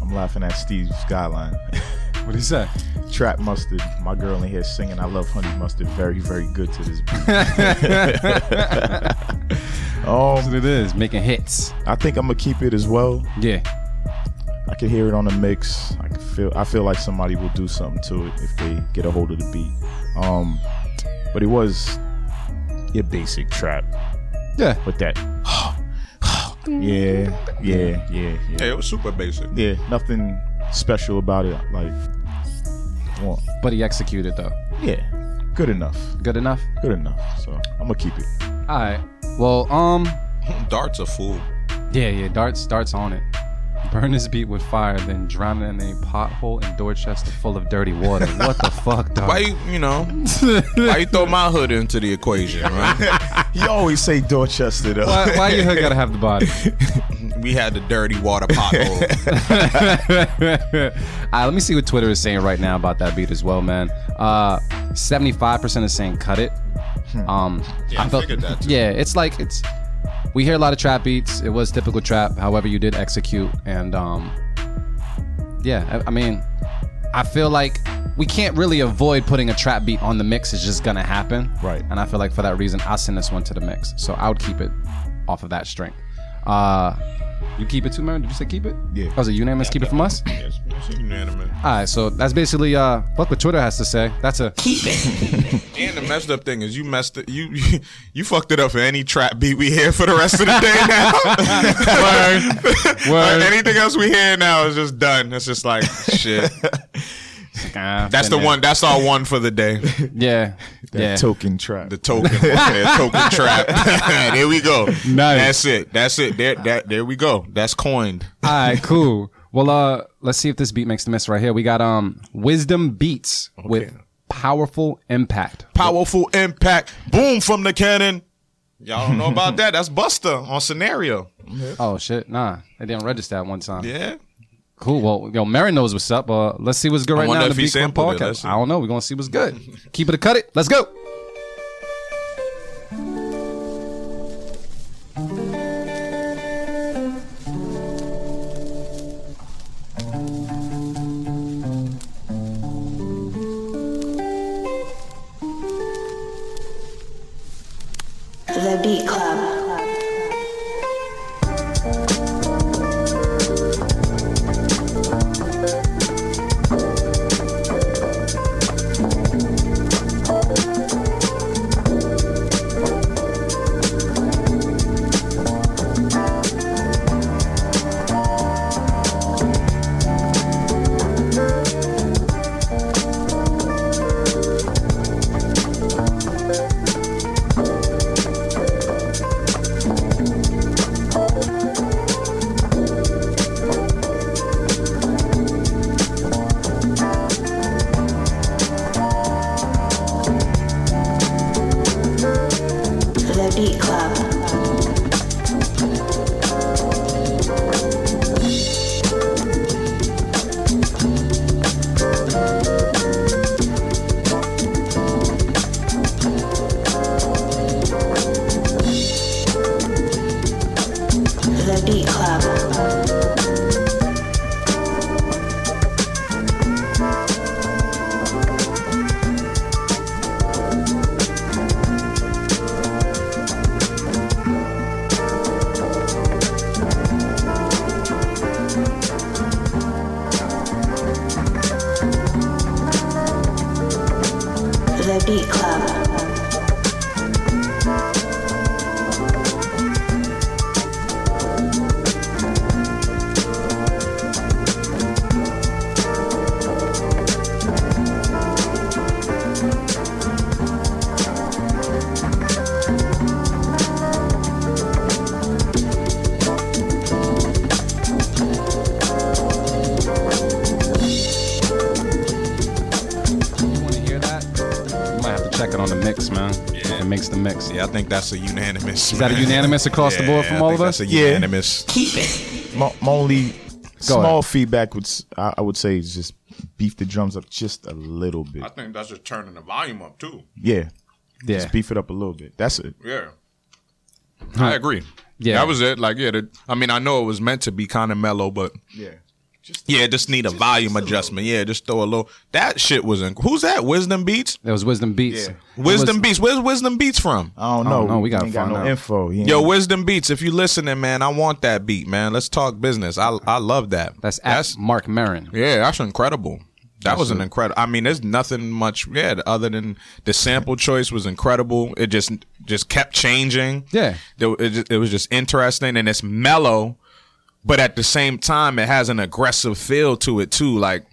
I'm laughing at Steve's skyline. <laughs> What did he say? Trap mustard. My girl in here singing. I love honey mustard. Very, very good to this beat. <laughs> That's um, what it is. Making hits. I think I'm gonna keep it as well. Yeah. I can hear it on the mix. I can feel. I feel like somebody will do something to it if they get a hold of the beat. Um, but it was your basic trap Yeah. with that. <gasps> yeah, yeah, yeah, yeah. Yeah, it was super basic. Yeah, nothing special about it. Like, well, But he executed though. yeah, good enough. Good enough. Good enough. So I'm gonna keep it. All right. Well, um, <laughs> Dart's a fool. yeah, yeah. Darts, darts on it. Burn this beat with fire, then drown it in a pothole in Dorchester full of dirty water. <laughs> What the fuck, dog? Why you, you know, why you throw my hood into the equation, right? <laughs> You always say Dorchester though. why, why your hood gotta have the body? We had the dirty water pothole. All right, <laughs> let me see what Twitter is saying right now about that beat as well, man. Uh, 75% is saying cut it. Um, Yeah, I figured that, too. Yeah, it's like it's. We hear a lot of trap beats. It was typical trap. However, you did execute, and um, yeah, I, I mean, I feel like we can't really avoid putting a trap beat on the mix. It's just gonna happen, Right. And I feel like for that reason, I'll send this one to the mix. So I would keep it off of that string. Uh, you keep it too, man? Did you say keep it? Yeah. Oh, was it unanimous? keep it from us. yes, it's unanimous. All right, so that's basically uh, fuck what Twitter has to say. That's a keep it. <laughs> And the messed up thing is you messed it. You <laughs> you fucked it up for any trap beat we hear for the rest of the day now. <laughs> Word. Like, anything else we hear now is just done. It's just like shit. That's the been one. That's our one for the day. <laughs> Yeah, that yeah. token trap. The token, <laughs> yeah, token trap. <laughs> there we go. Nice. That's it. That's it. There, that, there we go. That's coined. All right, cool. Well, uh, let's see if this beat makes the miss right here. We got um, Wisdom Beats with powerful impact. Powerful impact. Boom from the cannon. Y'all don't know about that. That's Busta on scenario. Oh shit, nah, I didn't register that one time. Yeah. Cool. Well, yo, Mary knows what's up. Uh, let's see what's good right wonder now. in the he Beat Club podcast. I don't know. We're gonna see what's good. Keep it a cut it. Let's go. Yeah, I think that's a unanimous. Is that a unanimous across the board from I all think of us? That's a Yeah. unanimous. My, my only Go small ahead. feedback would I would say is just beef the drums up just a little bit. I think that's just turning the volume up too. Yeah, Yeah. just beef it up a little bit. That's it. Yeah. I agree. Yeah. That was it. Like, yeah, the, I mean, I know it was meant to be kind of mellow, but Yeah, just need a volume adjustment. Yeah, just throw a little. That shit was in. Who's that? Wisdom Beats? That was Wisdom Beats. Yeah. Wisdom was- Beats. Where's Wisdom Beats from? I don't I know. don't know. We gotta ain't got find no out. info. He ain't- Yo, Wisdom Beats. If you listening, man, I want that beat, man. Let's talk business. I I love that. That's at Mark Marin. Yeah, that's incredible. That was an incredible. I mean, there's nothing much. Yeah, other than the sample choice was incredible. It just just kept changing. Yeah. There- it, just- it was just interesting and it's mellow, but at the same time, it has an aggressive feel to it too. Like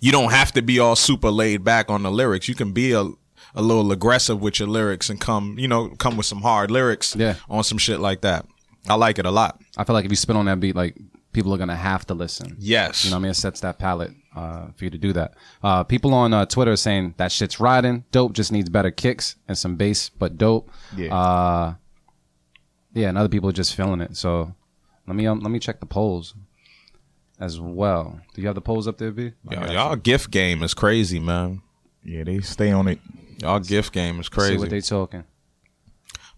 you don't have to be all super laid back on the lyrics. You can be a a little aggressive with your lyrics and come, you know, come with some hard lyrics. Yeah. on some shit like that. I like it a lot. I feel like if you spit on that beat, like people are gonna have to listen. Yes. You know what I mean? It sets that palette uh, for you to do that. Uh, people on uh, Twitter are saying that shit's riding. Dope just needs better kicks and some bass, but dope. Yeah. Uh, yeah, and other people are just feeling it. So let me um, let me check the polls as well. Do you have the polls up there, B? Y'all, y'all gift game is crazy, man. yeah, they stay on it. Y'all gift game is See crazy. what they talking.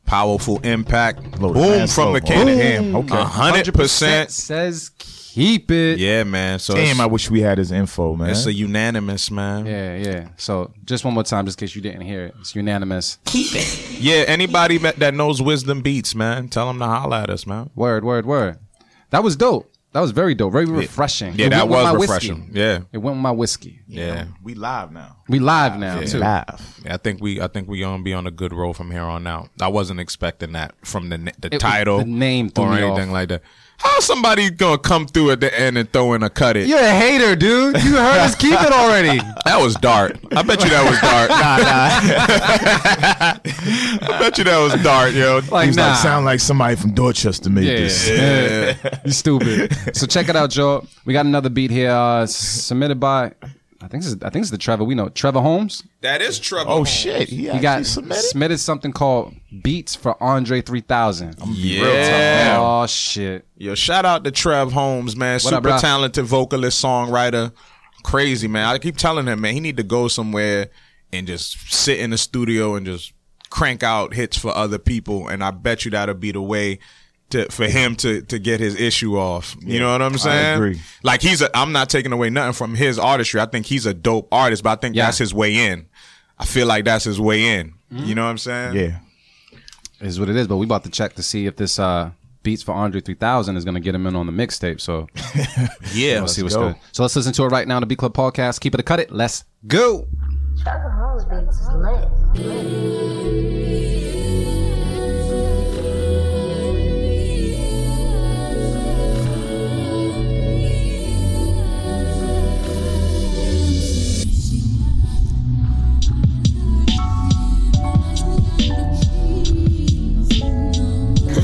Powerful impact. Load Boom from slow. the cannon. Boom. Okay. A hundred percent. says keep it. Yeah, man. So Damn, I wish we had his info, man. it's a unanimous, man. Yeah, yeah. So just one more time, just in case you didn't hear it. It's unanimous. Keep it. Yeah, anybody that that knows wisdom beats, man, tell them to holla at us, man. Word, word, word. That was dope. That was very dope. Very refreshing. Yeah, It that was refreshing. Whiskey. Yeah, It went with my whiskey. yeah. we live now. We live now too. Live. Yeah, I think we I think we gonna be on a good roll from here on out. I wasn't expecting that from the the It- title, the name or anything off. like that. How somebody gonna come through at the end and throw in a cut it? You're a hater, dude. You heard us keep it already. <laughs> That was Dart. I bet you that was Dart. nah, nah. <laughs> I bet you that was Dart, yo. Like, He's nah. like sound like somebody from Dorchester made yeah, this. yeah. <laughs> you stupid. So check it out, Joe. We got another beat here uh, submitted by I think this is I think it's the Trevor we know Trevor Holmes. That is Trevor. Oh shit, he, He got submitted. submitted something called Beats for Andre 3000. Yeah. Oh shit. Yo, shout out to Trev Holmes, man. What Super up, talented vocalist, songwriter. Crazy, man. I keep telling him, man, he need to go somewhere and just sit in the studio and just crank out hits for other people. And I bet you that'll be the way to for him to to get his issue off. You know what I'm saying? agree. Like he's a I'm not taking away nothing from his artistry. I think he's a dope artist, but I think Yeah. that's his way in. I feel like that's his way in. You know what I'm saying? Yeah. Is what it is, but we about to check to see if this uh Beats for Andre 3000 is going to get him in on the mixtape. So <laughs> Yeah. we'll see what's go. good. So let's listen to it right now. The Beat Club Podcast. Keep it a cut it. Let's go. Trevor Holmes beats is lit.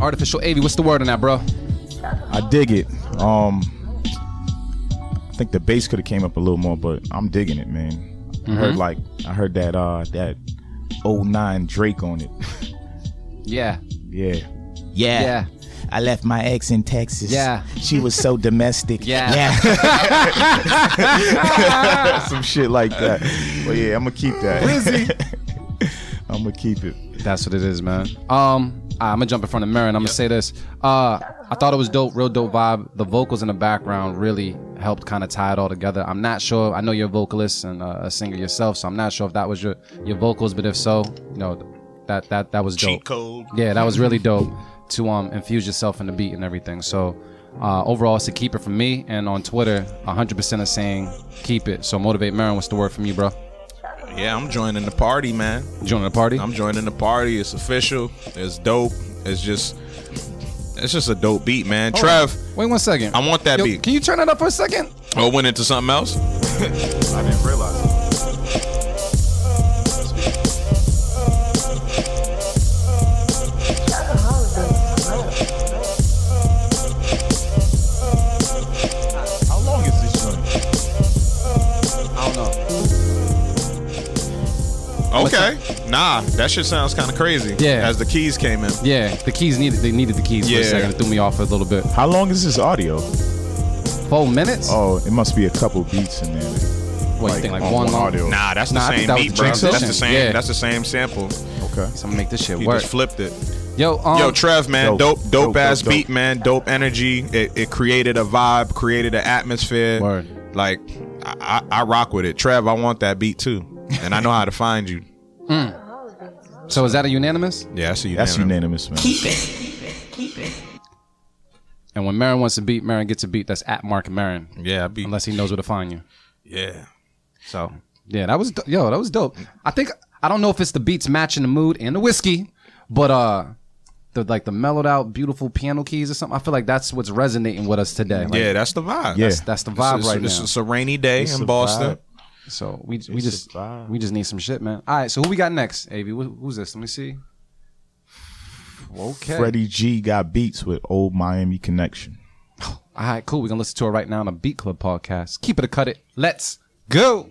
Artificial AV. What's the word on that, bro? I dig it. Um, I think the bass could have came up a little more, but I'm digging it, man. I Mm-hmm. heard like I heard that uh that 09 Drake on it. <laughs> Yeah. Yeah. Yeah. Yeah. I left my ex in Texas. Yeah. She was so <laughs> domestic. Yeah. Yeah. <laughs> Some shit like that. But yeah, I'm gonna keep that. I'm gonna keep it. That's what it is, man. Um, I'm gonna jump in front of Marin. I'm gonna say this. Uh, I thought it was dope, real dope vibe. The vocals in the background really helped kind of tie it all together. I'm not sure. I know you're a vocalist and uh, a singer yourself, so I'm not sure if that was your your vocals, but if so, you know, that that that was dope. Cheat code. Yeah, that was really dope to um infuse yourself in the beat and everything. So uh, overall, it's a keeper from me. And on Twitter, 100% is saying keep it. So motivate Marin. What's the word from you, bro? Yeah, I'm joining the party, man. Joining the party. I'm joining the party. It's official. It's dope. It's just, it's just a dope beat, man. Trev, Wait one second. I want that Yo, beat. Can you turn it up for a second? oh, went into something else. <laughs> I didn't realize. Okay. Nah, that shit sounds kind of crazy. Yeah. As the keys came in. Yeah, the keys needed. They needed the keys for Yeah. a second. It threw me off a little bit. How long is this audio? Four minutes? Oh, it must be a couple beats in there. what you think? Like on one long? audio. Nah, that's the Nah, I think same that was beat, the bro. That's transition. the same. Yeah. That's the same sample. Okay. So I'm gonna make this shit He work. just flipped it. Yo, um, Yo, Trev, man, Dope. dope, dope, Dope, ass dope, beat, dope. man, dope energy. It, it created a vibe, created an atmosphere. Word. Like, I, I, I rock with it. Trev, I want that beat too, and I know how to find you. so is that a unanimous? Yeah, that's a unanimous. That's unanimous. unanimous, man. And when Marin wants a beat, Marin gets a beat. That's at Mark Marin, Yeah, I beat. unless he knows where to find you. yeah. So yeah, that was yo, that was dope. I think I don't know if it's the beats matching the mood and the whiskey, but uh, the like the mellowed out, beautiful piano keys or something. I feel like that's what's resonating with us today. Like, yeah, that's the vibe. Yeah. that's, that's the vibe It's, right it's, now. It's a rainy day It's in Boston. vibe. So we we It's just we just need some shit, man. All right, so who we got next? Av, who's this? Let me see. Okay. Freddie G got beats with Old Miami Connection. All right, cool. We're gonna listen to it right now on a Beat Club podcast. Keep it a cut it. Let's go.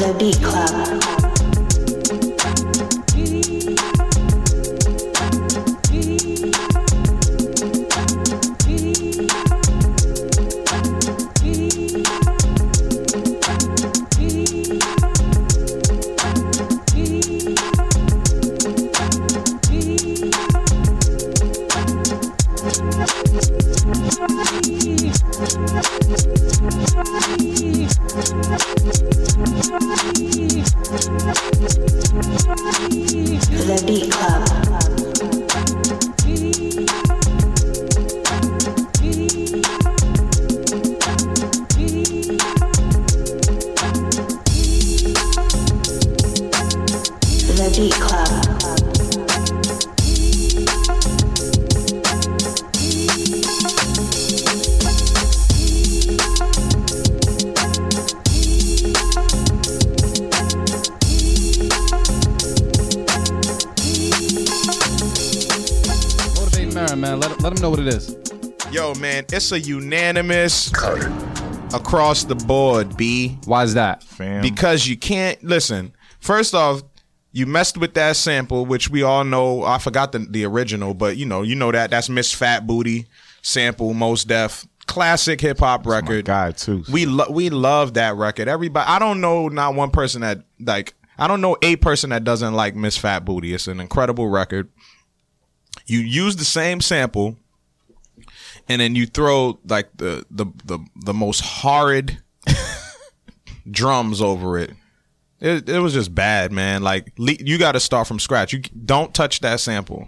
The Beat Club. What it is. Yo, man, it's a unanimous across the board. B. Why is that? Fam. because you can't listen. First off, you messed with that sample, which we all know. I forgot the the original, but you know, you know that that's Miss Fat Booty sample, Mos Def, classic hip hop record. guy too. We lo- we love that record. Everybody, I don't know not one person that like. I don't know a person that doesn't like Miss Fat Booty. It's an incredible record. You use the same sample, and then you throw like the the the, the most horrid <laughs> drums over it. It, it was just bad, man. Like le- you got to start from scratch. You don't touch that sample.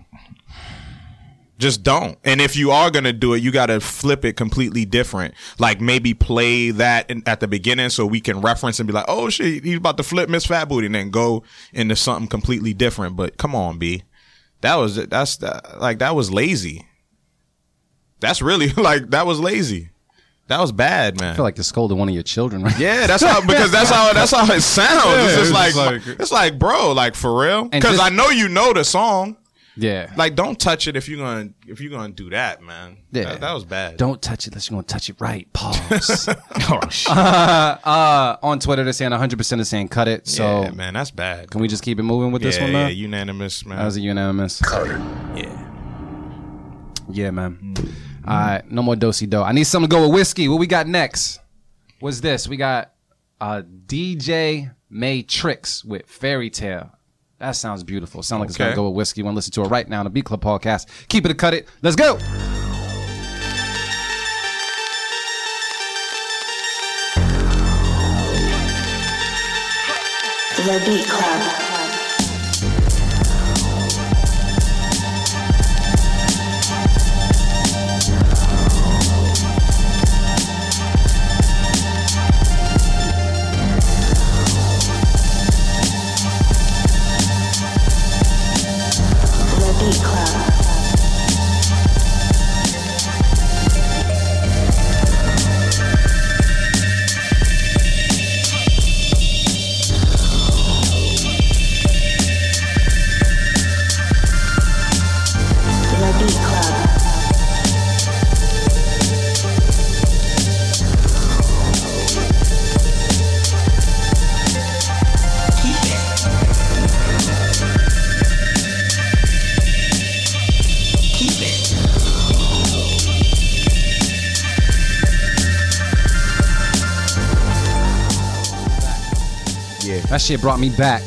Just don't. And if you are gonna do it, you got to flip it completely different. Like maybe play that in, at the beginning so we can reference and be like, "Oh shit, he's about to flip Miss Fat Booty," and then go into something completely different. But come on, B, that was that's that, like that was lazy. That's really <laughs> like that was lazy. That was bad, man. I feel like you scolded one of your children, right? yeah, that's how because that's how <laughs> that's how it sounds. it's it's just like, like- it's like, bro, like for real. Because I know you know the song. Yeah. Like, don't touch it if you're gonna if you're gonna do that, man. Yeah. that, that was bad. Don't touch it unless you're gonna touch it right. Pause. <laughs> Oh shit. uh, on Twitter, they're saying 100 percent is saying cut it. So yeah, man, that's bad. can we just keep it moving with this yeah, one, yeah, man? unanimous, man. that was a unanimous. yeah. Yeah, man. All right, no more dosey do. I need something to go with whiskey. What we got next? What's this? We got uh, DJ Matrix with Fairy Tale. That sounds beautiful. Sound like it's gonna go with whiskey. Want to listen to it right now on the Beat Club podcast. Keep it a cut it. Let's go. The Beat Club. Shit brought me back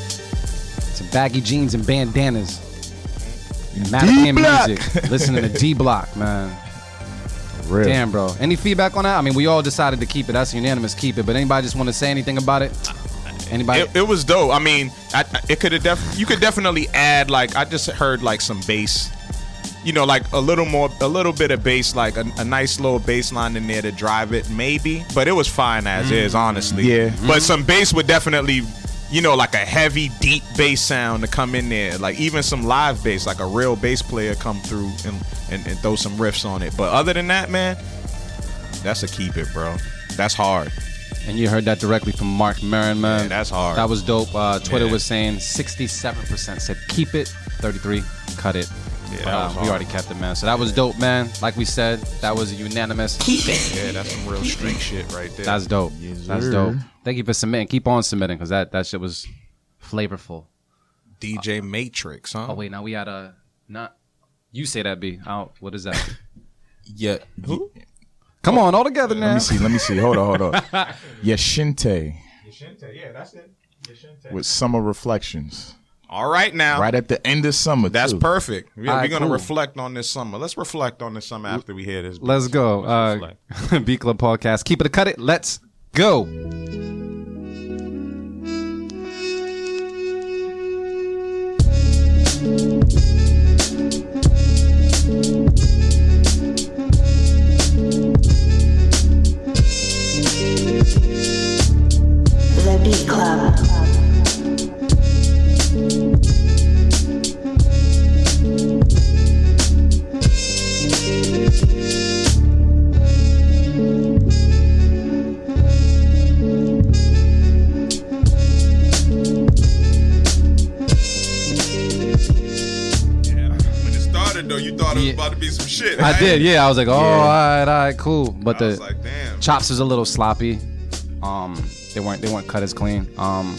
to baggy jeans and bandanas. And Mannequin D-Block. music. Listening to D Block, man. <laughs> Real. Damn, bro. Any feedback on that? I mean, we all decided to keep it. That's unanimous. Keep it. But anybody just want to say anything about it? Anybody? It, it was dope. I mean, I, I- it could have def- you could definitely add like I just heard like some bass, you know, like a little more, a little bit of bass, like a, a nice little bass line in there to drive it, maybe. But it was fine as mm. is, honestly. Yeah. But mm-hmm. some bass would definitely, you know, like a heavy, deep bass sound to come in there. Like even some live bass, like a real bass player come through and, and, and throw some riffs on it. But other than that, man, that's a keep it, bro. That's hard. and you heard that directly from Mark Maron, man. Yeah, that's hard. That was dope. Uh, Twitter Yeah. was saying 67% said keep it, 33 cut it. Yeah, But, that uh, was we hard. already kept it, man. So that was dope, man. Like we said, that was unanimous. Keep it. Yeah, that's some real street shit right there. That's dope. Yes, That's dope. Thank you for submitting. Keep on submitting because that, that shit was flavorful. DJ Matrix, huh? Oh wait, now we had a not. You say that B. Out. What is that? <laughs> Yeah. Who? Come on, all together now. Let me see. Let me see. Hold on. Hold on. <laughs> Yashinte Yeah, that's it. Yeshinte. With Summer Reflections. All right now. Right at the end of summer. That's too. perfect. We, All are gonna cool. reflect on this summer. Let's reflect on this summer after we hear this. beat. Let's go. Let's Uh. <laughs> Beat Club Podcast. Keep it a cut it. Let's go. The Beat Club. Thought it was about to be some shit. I right? did. Yeah, I was like, oh, all right, all right, cool. But I the like, chops was a little sloppy. Um, they weren't they weren't cut as clean. Um,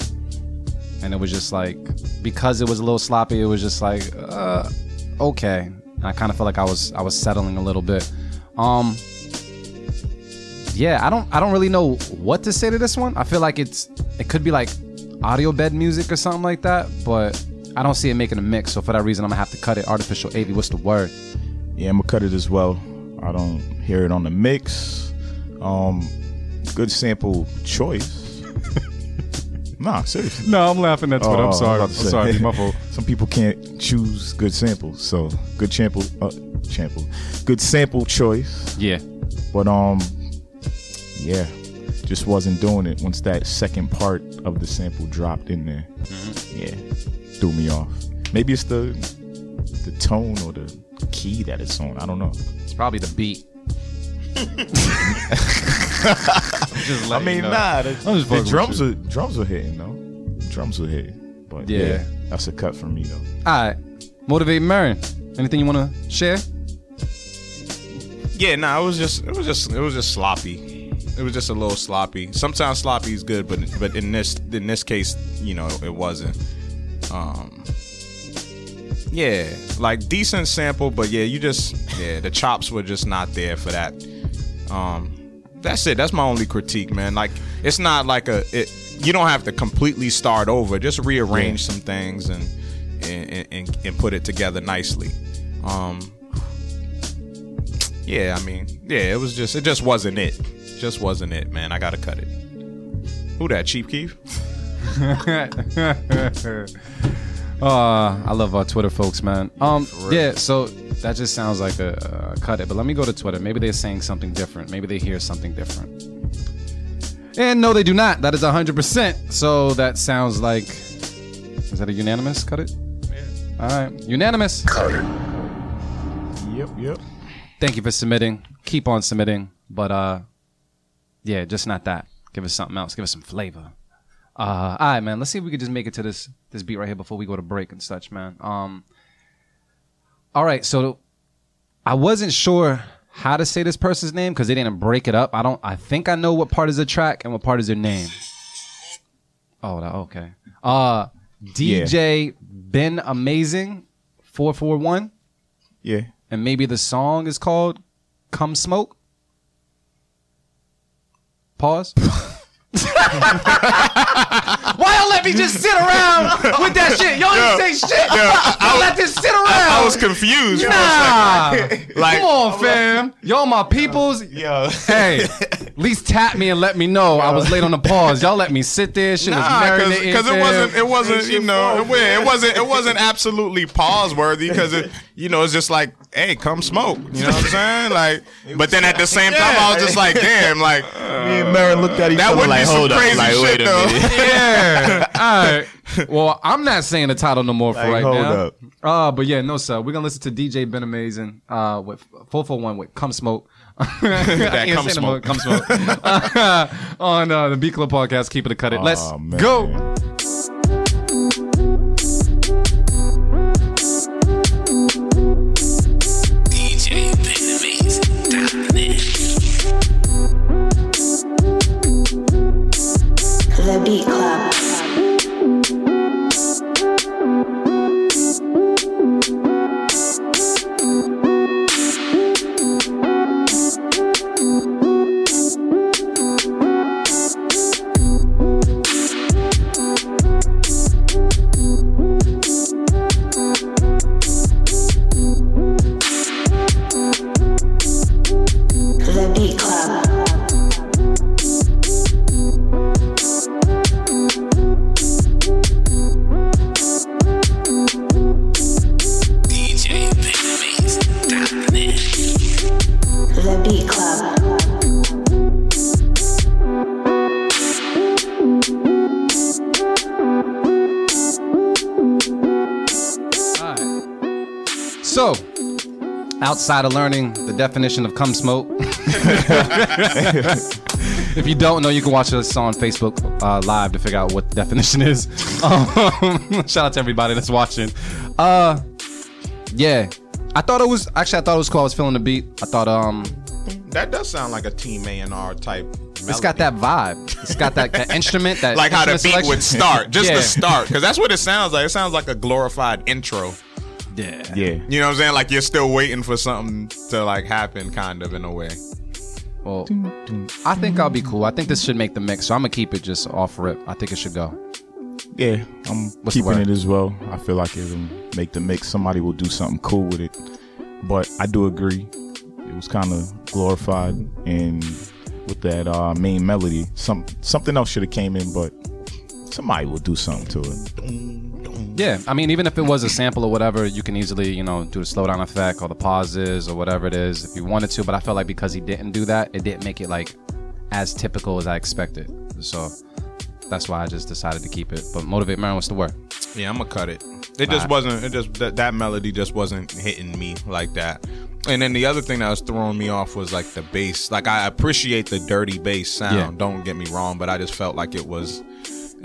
and it was just like because it was a little sloppy, it was just like uh, okay. And I kind of felt like I was I was settling a little bit. Um, yeah, I don't I don't really know what to say to this one. I feel like it's it could be like audio bed music or something like that, but I don't see it making a mix. So for that reason, I'm gonna have to cut it. Artificial AV, what's the word? Yeah, I'm gonna cut it as well. I don't hear it on the mix. Um, good sample choice. <laughs> nah, seriously. No, I'm laughing at Oh, I'm sorry. to say. <laughs> Some people can't choose good samples, so good sample, uh, sample, good sample choice. Yeah. But um, yeah, just wasn't doing it once that second part of the sample dropped in there. Mm-hmm. Yeah, threw me off. Maybe it's the the tone or the key that it's on. I don't know. It's probably the beat. <laughs> Just I mean, nah, the, I'm just the drums are drums are hitting though. Drums are hitting, but Yeah. yeah. that's a cut for me though. All right, motivate Marin. Anything you want to share? Yeah, nah, it was just it was just it was just sloppy. It was just a little sloppy. Sometimes sloppy is good, but but in this in this case, you know, it wasn't. Um Yeah, like decent sample, but yeah, you just yeah, the chops were just not there for that. Um that's it. That's my only critique, man. Like it's not like a it you don't have to completely start over. Just rearrange some things and and, and and put it together nicely. Um yeah, I mean, yeah, it was just it just wasn't it. Just wasn't it, man. I gotta cut it. Who that? Chief Keef? <laughs> Uh, I love our Twitter folks, man. Um, yeah. So that just sounds like a, a cut it. But let me go to Twitter. Maybe they're saying something different. Maybe they hear something different. And no, they do not. That is hundred percent. So that sounds like. Is that a unanimous cut it? Yeah. All right, unanimous. Cut it. Yep, yep. Thank you for submitting. Keep on submitting. But uh, yeah, just not that. Give us something else. Give us some flavor. Uh, all right, man. Let's see if we could just make it to this this beat right here before we go to break and such, man. Um, all right. So I wasn't sure how to say this person's name because they didn't break it up. I don't. I think I know what part is the track and what part is their name. Oh, okay. Uh, DJ Ben Amazing, four four one Yeah. and maybe the song is called "Come Smoke." Pause. <laughs> Why y'all let me just sit around with that shit? Y'all didn't say shit. Y'all let this sit around. I was confused. for a Nah. second. Like, Come on, fam. Y'all my peoples. Yo. Hey, <laughs> at least tap me and let me know I was late on the pause. Y'all let me sit there. Shit was Nah, marinating. because it wasn't, it wasn't, you know, it, it wasn't, it wasn't absolutely pause worthy because it, you know, it's just like, hey, come smoke. You know what I'm saying? <laughs> Like, but then at the same time, I was just like, damn, like Me and Marin looked at each that other would like, be some hold up, crazy like, shit wait a though. minute. <laughs> yeah. All right. Well, I'm not saying the title no more for Like, right hold now. up. Uh, but yeah, no, sir. We're gonna listen to DJ Ben Amazing uh with 441 with Come Smoke. <laughs> That Come Smoke. Come Smoke. on uh, the Beat Club podcast. Keep it a cut it. Let's Aw, man. go. The Beat outside of learning the definition of cum smoke, <laughs> if you don't know, you can watch us on Facebook uh, live to figure out what the definition is. <laughs> Um, <laughs> shout out to everybody that's watching. Uh, yeah, I thought it was actually I thought it was cool. I was feeling the beat. I thought um, That does sound like a Team A and R type. it's got that vibe. It's got that, that instrument. That like how the instrument beat would start, just yeah. the start, because that's what it sounds like. It sounds like a glorified intro. Yeah. Yeah. You know what I'm saying? Like you're still waiting for something to like happen, kind of in a way. Well, I think I'll be cool. I think this should make the mix, so I'm gonna keep it just off rip. I think it should go. Yeah, I'm What's keeping it as well. I feel like it'll make the mix. Somebody will do something cool with it. But I do agree. It was kind of glorified and with that uh, main melody. Some something else should have came in, but somebody will do something to it. Yeah, I mean, even if it was a sample or whatever, you can easily, you know, do the slowdown effect or the pauses or whatever it is if you wanted to. But I felt like because he didn't do that, it didn't make it like as typical as I expected. So that's why I just decided to keep it. But motivate Marin, what's the word? Yeah, I'm gonna cut it. It just wasn't. It just that, that melody just wasn't hitting me like that. And then the other thing that was throwing me off was like the bass. Like I appreciate the dirty bass sound. Yeah. Don't get me wrong, but I just felt like it was,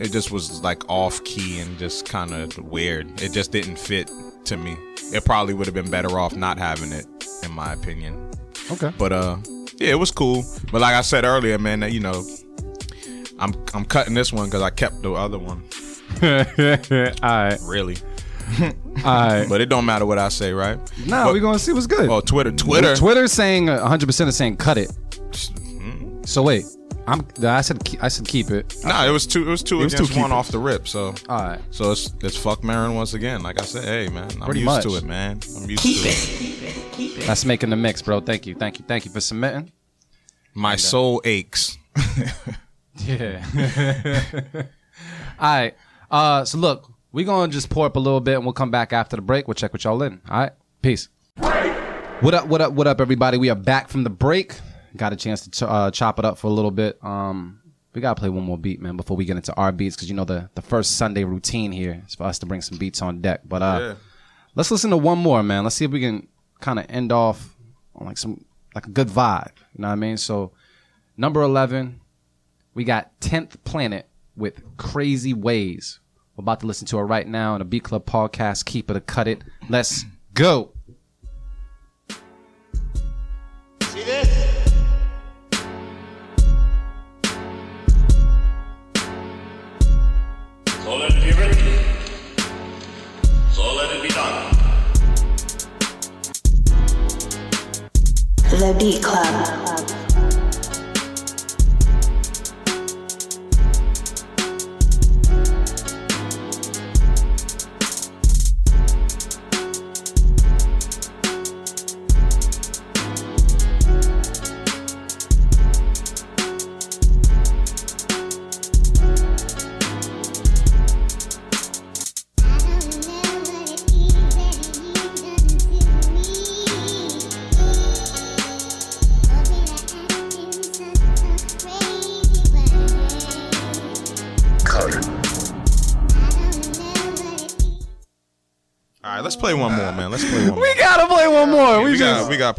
it just was like off key and just kind of weird. It just didn't fit to me. It probably would have been better off not having it, in my opinion. Okay. But uh, yeah, it was cool. But like I said earlier, man, that, you know, I'm I'm cutting this one because I kept the other one. <laughs> All right. Really, <laughs> All right. but it don't matter what I say, right? Nah, we're gonna see what's good. Oh, Twitter, Twitter. Twitter's saying 100 percent is saying cut it. So wait, I'm. I said I said keep it. Nah, it was two. It was two was two against one keepers. off the rip. So, All right. so it's it's fuck Marin once again. Like I said, hey man, I'm Pretty used much. to it, man. I'm used to it. It. Keep it. That's making the mix, bro. Thank you, thank you, thank you for submitting. My soul aches. <laughs> Yeah. All right. Uh, so look, we're gonna just pour up a little bit, and we'll come back after the break. We'll check with y'all in. All right. Peace. What up? What up? What up, everybody? We are back from the break. Got a chance to ch- uh, chop it up for a little bit. Um, we gotta play one more beat, man, before we get into our beats, because you know the the first Sunday routine here is for us to bring some beats on deck. But uh, Yeah. let's listen to one more, man. Let's see if we can kind of end off on like some like a good vibe. You know what I mean? So number eleven, we got tenth planet with crazy ways. We're about to listen to it right now in the Beat Club podcast. Keep it or cut it. Let's go. The Beat Club.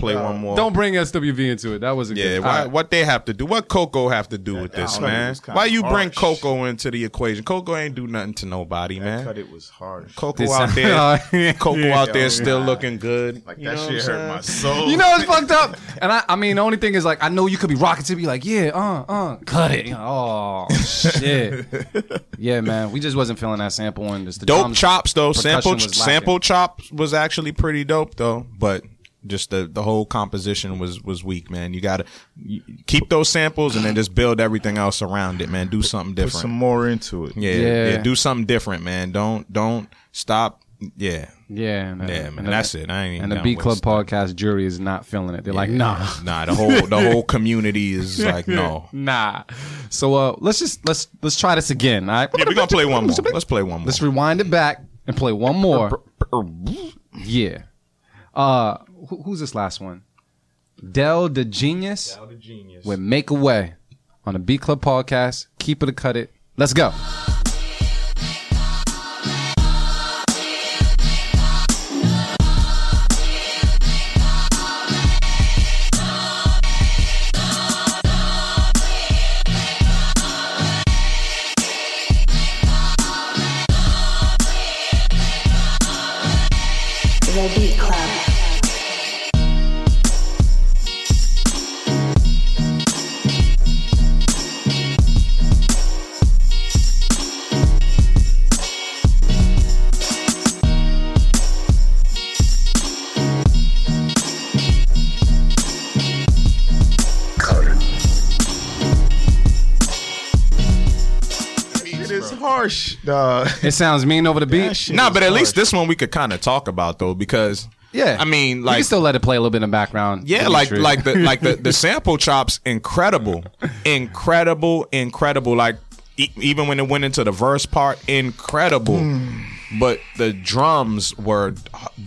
We we got just we got to play one more. don't bring SWV into it. That wasn't Yeah, good. why, All right. what they have to do? What Coco have to do with this, man? Why you bring harsh. Coco into the equation? Coco ain't do nothing to nobody, That man. cut it was harsh. Coco out there, <laughs> Coco out there Yeah. still looking good. Like You that know shit hurt my soul. You know it's fucked up. And I, I mean, the only thing is like, I know you could be rocking to be like, yeah, uh, uh, cut it. Oh shit. <laughs> yeah, man, we just wasn't feeling that sample and just the Dope chops though. Sample was sample chops was actually pretty dope though, but just the the whole composition was was weak, man. You gotta you, keep those samples and then just build everything else around it, man. Do something different. Put different. some more into it. yeah, Yeah. yeah, do something different, man. Don't don't stop. Yeah, Yeah, and, uh, yeah, man. and the- That's it. I ain't even And the down Beat with Club it. podcast jury is not feeling it. They're like, nah, nah. The whole the <laughs> whole community is like, no. <laughs> nah. So uh, let's just let's let's try this again. All right, Yeah, we're gonna play one more. Let's play one more. Let's rewind it back and play one more. Yeah. Uh, who, who's this last one? Del the Genius with Make a Way on the Beat Club podcast. Keep it or cut it. Let's go. Uh, It sounds mean over the beat. that shit Nah, but at least this one we could kind of talk about though, because Yeah. I mean, you like can still let it play a little bit in the background. Yeah, Dimitri. like like the like the the <laughs> sample chops, incredible, incredible, incredible. Like e- even when it went into the verse part, incredible. But the drums were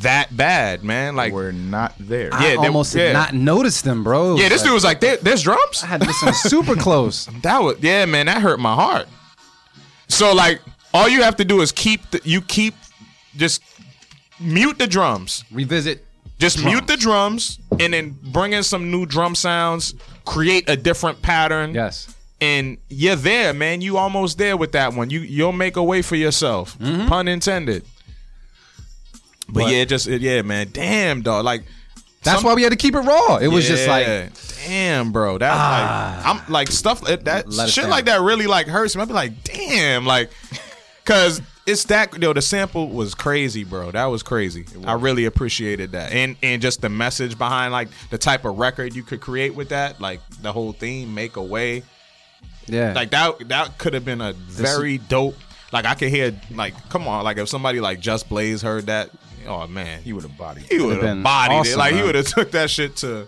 that bad, man. Like we're not there. I yeah, they- almost yeah. did not notice them, bro. Yeah, this like- dude was like, there, "There's drums." I had to listen super close. <laughs> That was yeah, man. That hurt my heart. So like, all you have to do is keep the, you keep just mute the drums. Revisit. Just mute the drums and then bring in some new drum sounds, create a different pattern. Yes. and you're there, man. You almost there with that one. You you'll make a way for yourself. Mm-hmm. Pun intended. But, But- yeah, just yeah, man. Damn, dog. Like That's some- why we had to keep it raw. It was just like damn, bro. That like ah. I'm like stuff that, that Let us shit like that really like hurts me. I'd be like, damn, like, cause it's that yo. The sample was crazy, bro. That was crazy. I really appreciated that, and and just the message behind like the type of record you could create with that, like the whole theme, make a way. yeah. Like that that could have been a very dope. Like I could hear like, come on, like if somebody like Just Blaze heard that, oh man, He would have bodied. he would have bodied it. awesome, Like he would have <laughs> took that shit to.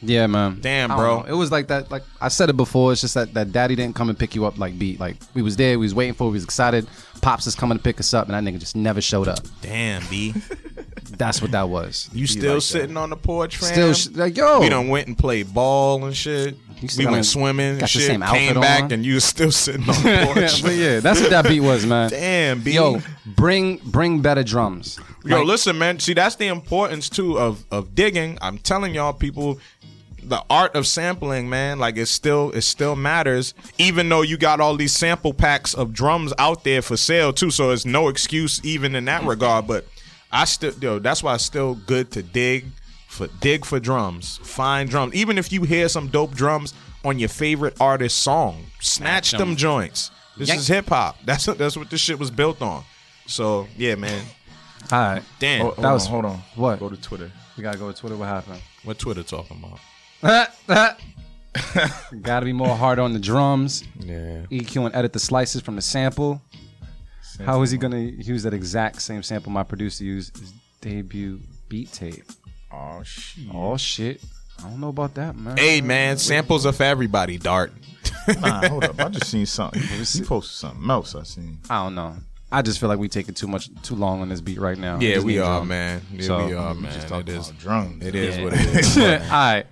Yeah, man. Damn, bro. It was like that. Like I said it before. It's just that that daddy didn't come and pick you up like beat. Like we was there. We was waiting for. it, We was excited. Pops is coming to pick us up, and that nigga just never showed up. Damn, B. <laughs> That's what that was. You still sitting on the porch, fam? Still sh- like yo. we done went and played ball and shit. We went the- swimming and got the shit. same outfit Came back on. and you was still sitting on the <laughs> porch. but yeah, that's what that beat was, man. Damn, B. Yo, bring bring better drums. Yo, Like, listen, man. See, that's the importance too of of digging. I'm telling y'all, people, the art of sampling, man. Like it still it still matters, even though you got all these sample packs of drums out there for sale too. So it's no excuse even in that regard. But I still, yo, that's why it's still good to dig for dig for drums, find drums. Even if you hear some dope drums on your favorite artist's song, snatch, them. joints. This Yank. is hip hop. <laughs> That's that's what this shit was built on. So yeah, man. all right. Damn. Oh, hold That was- on, hold on. what? Go to Twitter. We gotta go to Twitter. What happened? What Twitter talking about? <laughs> Gotta be more hard on the drums. Yeah. EQ and edit the slices from the sample. How is he gonna use that exact same sample my producer used his debut beat tape? Oh shit. Oh shit. I don't know about that, man. Hey man, samples are for everybody. Dart. Nah, hold up. I just seen something. <laughs> He posted something else. I seen. I don't know. I just feel like we taking too much too long on this beat right now. Yeah, we are, drum. man. Yeah, So, we are, We man. just talked It is. about drums. It is Yeah. what it is. <laughs> All right.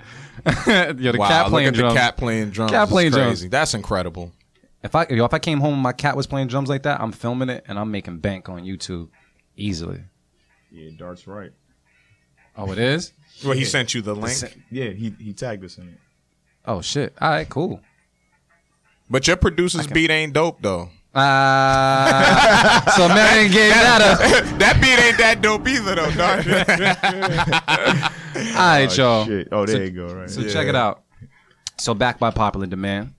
<laughs> Yo, the wow, cat look playing at drums. the cat playing drums. Cat It's playing drums. crazy. That's incredible. If I yo, if I came home and my cat was playing drums like that, I'm filming it and I'm making bank on YouTube easily. Yeah, Dart's right. Oh, it is. <laughs> Well, he sent you the link, Yeah, he he tagged us in it. Oh shit. All right, cool. but your producer's beat ain't dope though. Uh, so Marion gave that up. <laughs> that beat ain't that dope either though, Dart. <laughs> All right, y'all. Shit. Oh, there you go. Right. So check it out. So back by popular demand,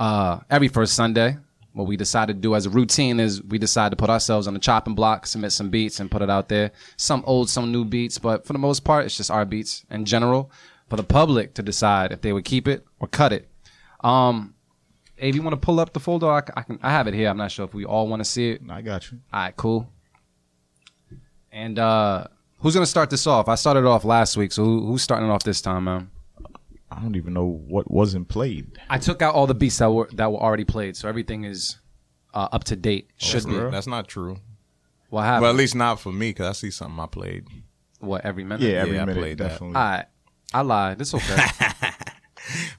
uh, every first Sunday, what we decided to do as a routine is we decide to put ourselves on the chopping block, submit some beats, and put it out there. Some old, some new beats, but for the most part, it's just our beats in general for the public to decide if they would keep it or cut it. Um, if you want to pull up the folder, I, c- I can. I have it here. I'm not sure if we all want to see it. I got you. All right, cool. And uh, who's gonna start this off? I started off last week, so who, who's starting it off this time, man? I don't even know what wasn't played. I took out all the beats that were that were already played, so everything is uh, up to date. Should be. That's not true. What happened? Well, at least not for me, cause I see something I played. what every minute? Yeah, every I minute played that. definitely. All right. I lied. It's okay. <laughs>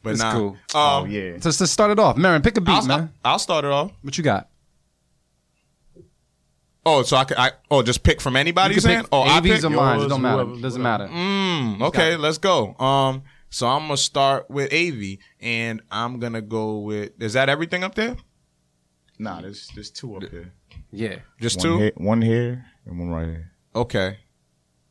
But It's nah. cool. Um, oh yeah. so to start it off, Marin, pick a beat, I'll, man. I'll start it off. What you got? Oh, so I could, I oh just pick from anybody. You You can saying? pick Oh, I AVs pick. or mine. It don't matter. whoever- Doesn't matter. Mm, okay, let's go. Um, so I'm gonna start with AV, and I'm gonna go with. Is that everything up there? Nah, there's there's two up here. Yeah. Just One two. here, one here and one right here. Okay.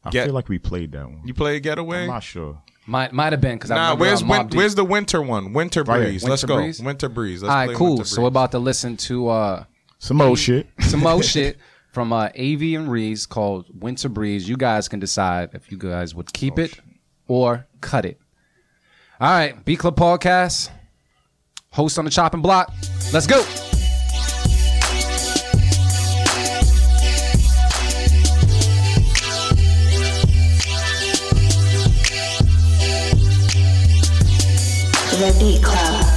I Get- feel like we played that one. You play I'm Getaway? not sure. Might might have been because I Nah, remember where's on win, Mobb where's the winter one? Winter Right here. breeze. Let's Winter go. Breeze? Winter breeze. Let's All right, play cool. Winter So we're Breeze. about to listen to uh Some old shit. <laughs> some old <laughs> shit from uh, AV and Reese called Winter Breeze. You guys can decide if you guys would keep it or cut it. All right, Beat Club Podcast, host on the chopping block. Let's go. The Beat Club.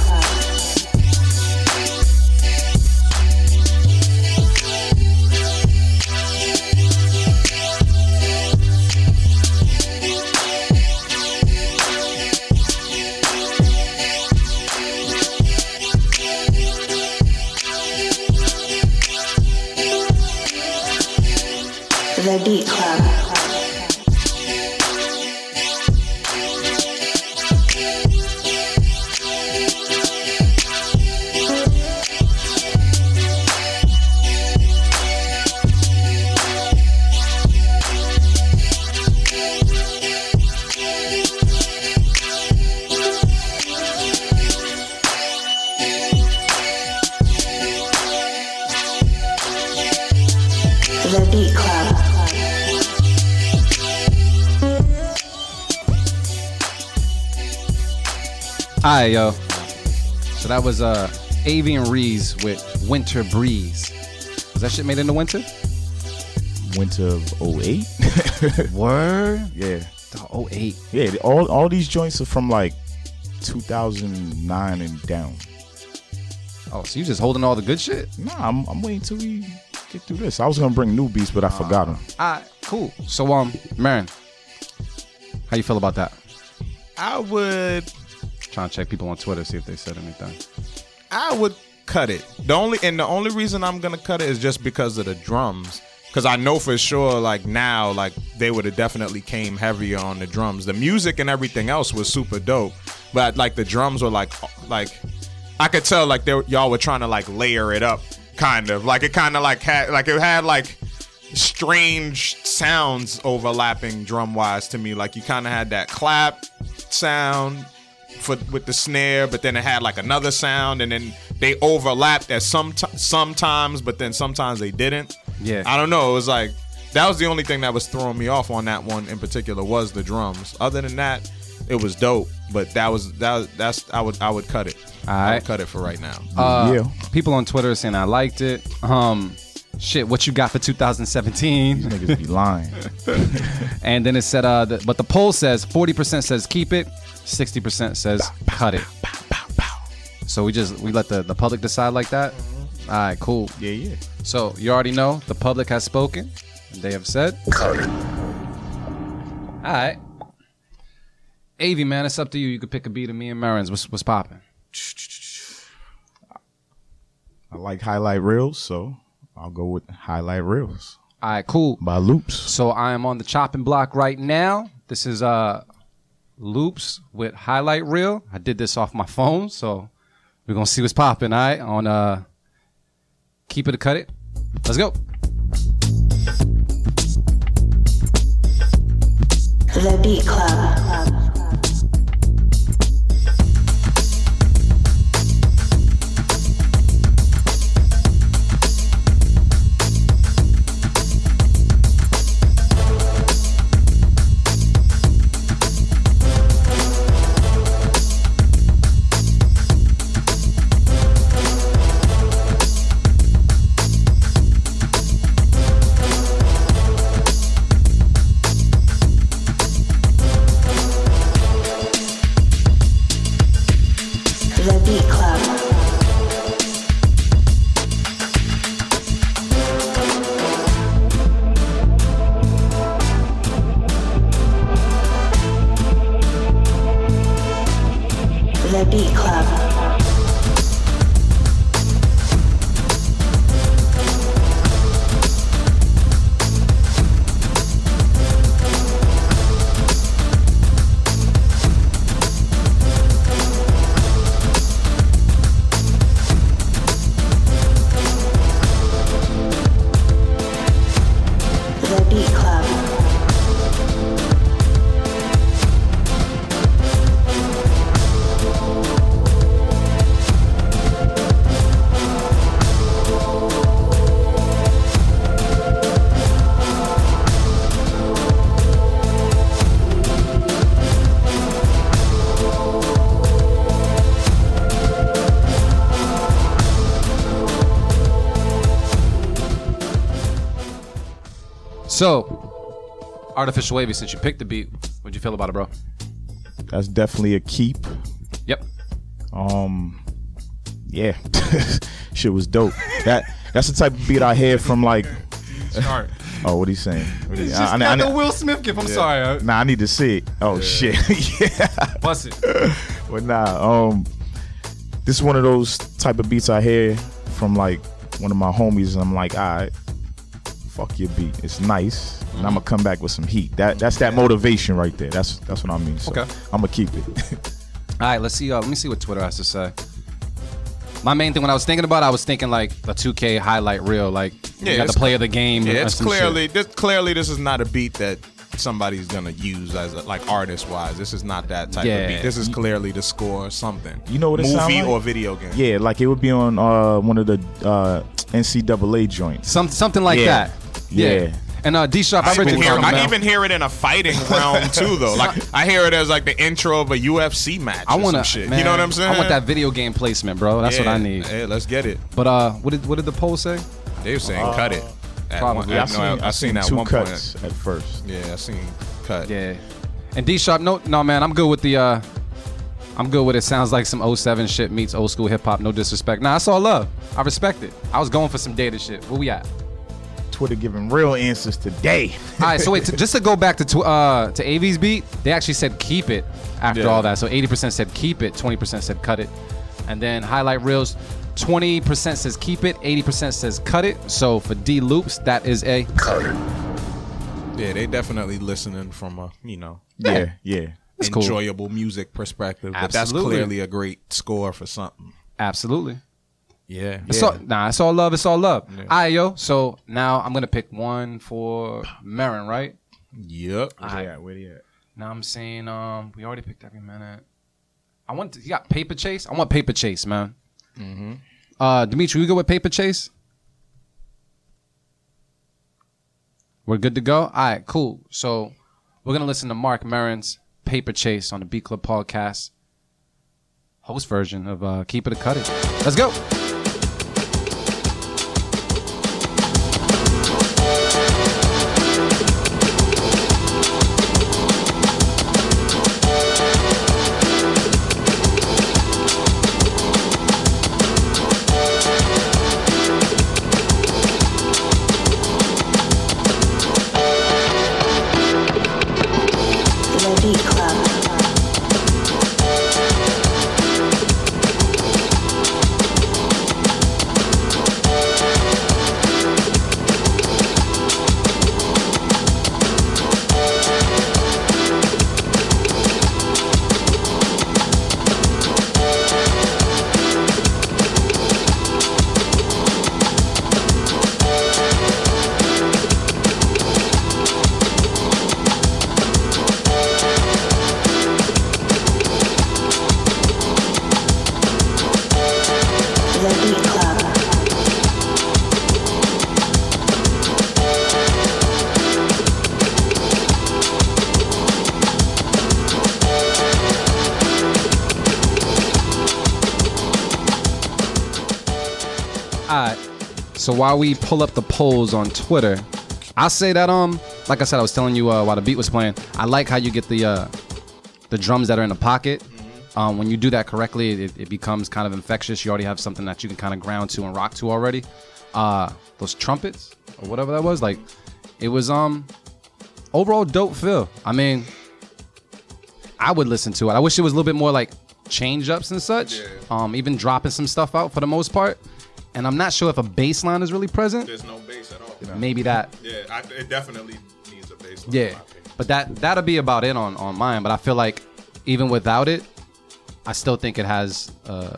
All right, yo. So that was uh, Avian Rees with Winter Breeze. Was that shit made in the winter? Winter of 08. <laughs> Word. yeah. Oh, 08. Yeah, all all these joints are from like 2009 and down. Oh, so you just holding all the good shit? Nah, I'm, I'm waiting till we get through this. I was gonna bring new beats, but I forgot them. All right, cool. So, um, Marin, how you feel about that? I would Trying to check people on Twitter, see if they said anything. I would cut it. The only and the only reason I'm gonna cut it is just because of the drums. Cause I know for sure, like now, like they would have definitely came heavier on the drums. The music and everything else was super dope, but like the drums were like, like I could tell like they y'all were trying to like layer it up, kind of like it kind of like had like it had like strange sounds overlapping drum wise to me. Like you kind of had that clap sound for with the snare, but then it had like another sound, and then they overlapped at some t- sometimes, but then sometimes they didn't. Yeah. I don't know. It was like that was the only thing that was throwing me off on that one in particular was the drums. Other than that, it was dope. But that was that that's I would I would cut it. I would cut it for right now. Uh, Yeah. People on Twitter are saying I liked it. Um, shit, what you got for 2017? Niggas be lying. <laughs> And then it said, uh, the, but the poll says 40% says keep it, 60% says cut it. So we just we let the, the public decide like that. All right, cool. yeah, yeah. So you already know the public has spoken. And they have said. Cut it. All right. Avi, man, it's up to you. You could pick a beat of me and Marin's. What's what's popping? I like highlight reels, so I'll go with highlight reels All right, cool. by Loops. So I am on the chopping block right now. This is uh loops with highlight reel. I did this off my phone, so we're gonna see what's popping. All right, on uh keep it or cut it. Let's go. The Beat Club. Artificial wavy. Since you picked the beat, what'd you feel about it, bro? That's definitely a keep. Yep. Um, yeah, <laughs> shit was dope. That that's the type of beat I hear from like. <laughs> Oh, what he saying? What he- I- I- I- Will Smith gift. I'm sorry. Uh, Nah, I need to see it. Oh shit, <laughs> yeah. bust it. But nah, um, this is one of those type of beats I hear from like one of my homies, and I'm like, all right, fuck your beat. It's nice, and I'm gonna come back with some heat. That that's that motivation right there. That's that's what I mean. So Okay. I'm gonna keep it. All right, let's see. Uh, let me see what Twitter has to say. My main thing when I was thinking about, it, I was thinking like a 2K highlight reel, like Yeah, you got the play of the game. Yeah, it's some shit. clearly this clearly this is not a beat that somebody's gonna use as a, like artist wise. This is not that type Yeah. of beat. This is clearly to score something. You know what it movie sound like? or video game. yeah, like it would be on uh, one of the uh, NCAA joints. Some something like Yeah. that. Yeah. And uh, D Sharp, I I even, hear, I even hear it in a fighting <laughs> realm too, though. Like <laughs> I hear it as like the intro of a UFC match. I want some to, shit. man, you know what I'm saying? I want that video game placement, bro. That's what I need. Yeah, let's get it. But uh, what did what did the poll say? They were saying cut it. At probably. one- Yeah, I, I no, seen, I, I seen that two one cuts point. at first. Yeah, I seen cut. Yeah. And D Sharp, no, no, man, I'm good with the. uh I'm good with it. Sounds like some 07 shit meets old school hip hop. No disrespect. Nah, that's all love. I respect it. I was going for some data shit. Where we at? Twitter giving real answers today. All right, so wait, t- just to go back to tw- uh to AV's beat, they actually said keep it after Yeah. all that. So 80% said keep it, 20% said cut it, and then highlight reels, 20% says keep it, 80% says cut it. So for D loops, that is a cut. Yeah, they definitely listening from a you know Yeah, yeah. It's cool. enjoyable music perspective. But that's clearly a great score for something. absolutely. Yeah. It's all, nah, it's all love. It's all love. All right, yo. So now I'm gonna pick one for Marin, right? Yep. Where they at? Where they at? Now I'm saying, um, we already picked every minute. I want. To, you got paper chase. I want paper chase, man. Mm-hmm. Uh, Dimitri, you go with paper chase. We're good to go. All right, cool. So we're gonna listen to Mark Marin's Paper Chase on the Beat Club podcast, host version of uh, Keep It or Cut It. Let's go. While we pull up the polls on Twitter, I'll say that um, like I said, I was telling you uh, while the beat was playing, I like how you get the uh, the drums that are in the pocket. Um, when you do that correctly, it, it becomes kind of infectious. You already have something that you can kind of ground to and rock to already. Uh, those trumpets or whatever that was, like it was um overall dope feel. I mean, I would listen to it. I wish it was a little bit more like change ups and such. Um, even dropping some stuff out for the most part. And I'm not sure if a bass line is really present. There's no bass at all. Maybe that. Yeah, I, it definitely needs a bass. line, Yeah. But that that'll be about it on on mine. But I feel like even without it, I still think it has uh,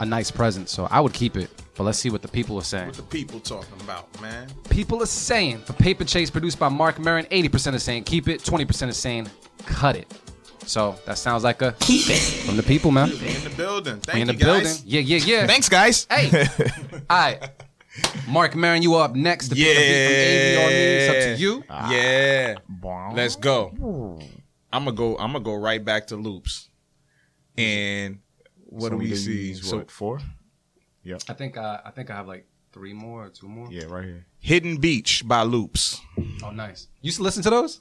a nice presence. So I would keep it. But let's see what the people are saying. What the people talking about, man? People are saying for Paper Chase produced by Mark Maron, 80% are saying keep it, 20% are saying cut it. So that sounds like a keep it from the people, man. We in the building. Thank We in the you, building. Yeah, yeah, yeah. Thanks, guys. Hey. <laughs> All right. Mark Maron, you are up next to pick a from AV or me. It's up to you. Yeah. Bow. Let's go. I'm gonna go. I'm gonna go right back to loops. And what So do we did see? use, So what, four? I think uh, I think I have like three more or two more. Yeah, right here. Hidden Beach by Loops. Oh, nice. You used to listen to those?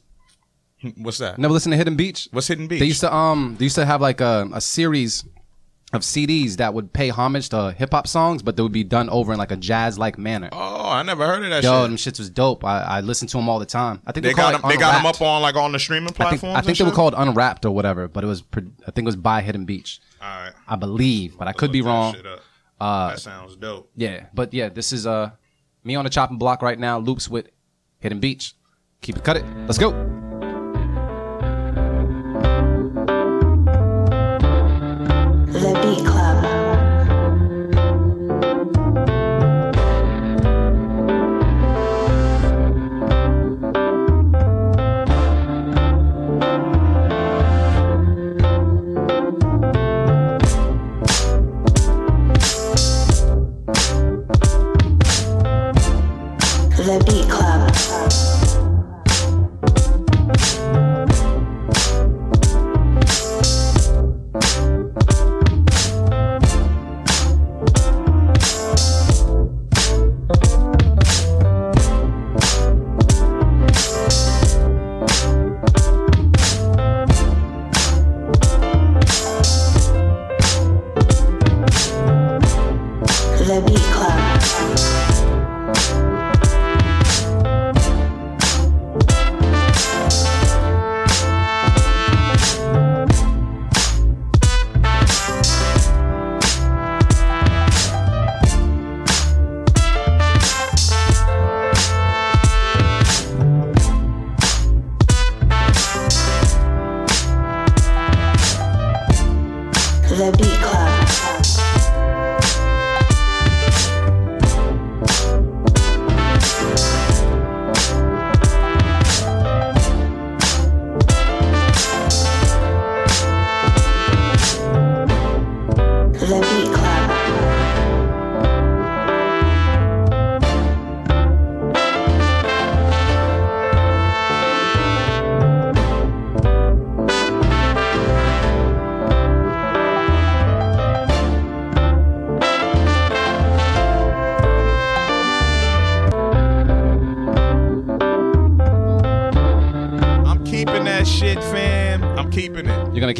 <laughs> What's that? Never listened to Hidden Beach? What's Hidden Beach? They used to um they used to have like a, a series of CDs that would pay homage to hip hop songs, but they would be done over in like a jazz like manner. oh, I never heard of that Yo, shit. them shits was dope. I, I listened to them all the time. I think They they, got them. They got them up on like on the streaming I platforms. think, I think they were called Unwrapped or whatever, but it was I think it was by Hidden Beach. All right. I believe, but I could be that wrong. shit up. Uh, that sounds dope. Yeah, but yeah, this is uh me on the chopping block right now. Loops with Hidden Beach. Keep it, cut it. Let's go.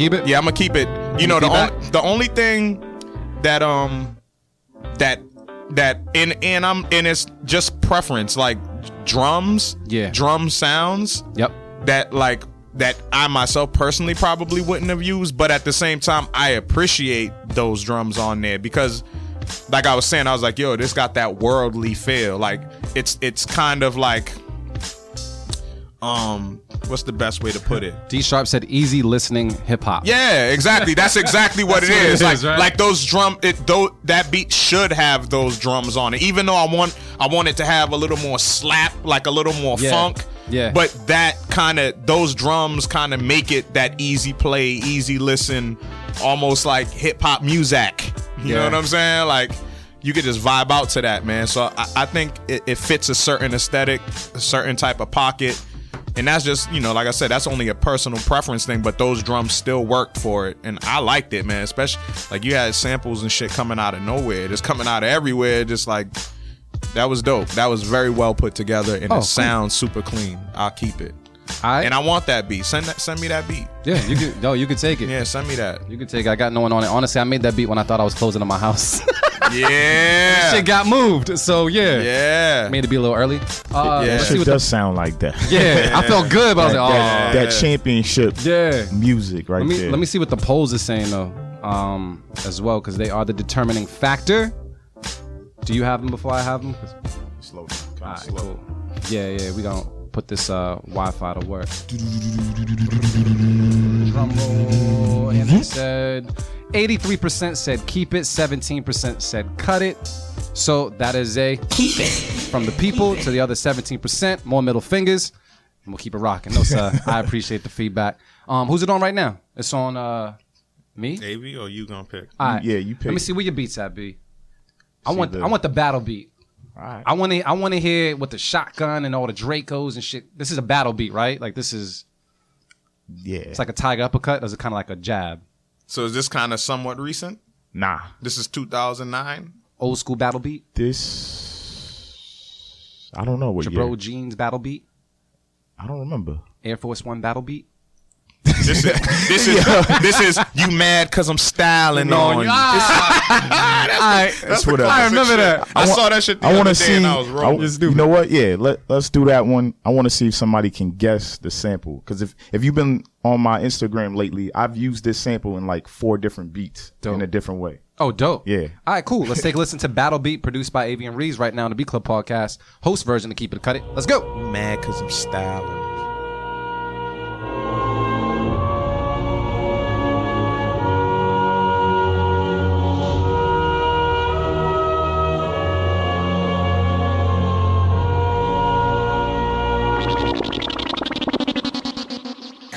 Keep it? Yeah, I'm gonna keep it. You know, the only the only thing that um that that and and I'm and it's just preference, like drums, Yeah. drum sounds Yep. that like that I myself personally probably wouldn't have used, but at the same time, I appreciate those drums on there because, like I was saying, I was like, yo, this got that worldly feel. Like it's it's kind of like, what's the best way to put it? D Sharp said easy listening hip hop. Yeah, exactly. That's exactly what <laughs> it That's what it is. is, Like, right? like those drum, it though that beat should have those drums on it. Even though I want, I want it to have a little more slap, like a little more Yeah. funk. Yeah. But that kind of those drums kind of make it that easy play, easy listen, almost like hip hop music. You know what I'm saying? Like. You could just vibe out to that, man. So I, I think it, it fits a certain aesthetic, a certain type of pocket. And that's just, you know, like I said, that's only a personal preference thing, but those drums still worked for it. And I liked it, man. Especially like you had samples and shit coming out of nowhere, just coming out of everywhere. Just like that was dope. That was very well put together and Oh, it cool. sounds super clean. I'll keep it. I, And I want that beat. Send that send me that beat. yeah, you could. No, you could take it. Yeah, send me that. You could take. it. I got no one on it. Honestly, I made that beat when I thought I was closing on my house. <laughs> Yeah. Shit got moved. So yeah, yeah. made it be a little early. Uh, Yeah. let's Shit what the does sound like that. Yeah, I felt good, but I was that, like, oh, that, that championship yeah. music right Let me there. let me see what the polls is saying though, um, as well, because they are the determining factor. Do you have them before I have them? slow down. kinda Alright, slow. cool. Yeah, yeah, we gonna put this uh, Wi-Fi to work. Drum roll. And they said 83% said keep it, 17% said cut it. So that is a keep it from the people to the other 17%. More middle fingers. And we'll keep it rocking. No, sir. <laughs> I appreciate the feedback. Um, who's it on right now? It's on uh, me. Avy or you gonna pick? All right. Yeah, you pick. Let me see where your beats at, B. I See want the- I want the battle beat. Alright. I want to I want to hear with the shotgun and all the Dracos and shit. This is a battle beat, right? Like this is Yeah. it's like a tiger uppercut. Or is it kind of like a jab? So is this kind of somewhat recent? nah. This is 2009. Old school battle beat. This I don't know what Jabro year. jeans battle beat. I don't remember. Air Force One battle beat. This is this is this is you mad because I'm styling on you. I, That's what I remember that. I, I wa- saw that shit the I want to see. and I was I- rolling. you know what? Yeah, let let's do that one. I want to see if somebody can guess the sample. Because if if you've been on my Instagram lately, I've used this sample in like four different beats Dope. in a different way. Oh, dope. Yeah. All right, cool. Let's take a listen to Battle Beat produced by Avian Reeves right now on the Beat Club podcast. Host version to keep it cut it. Let's go. mad because I'm styling.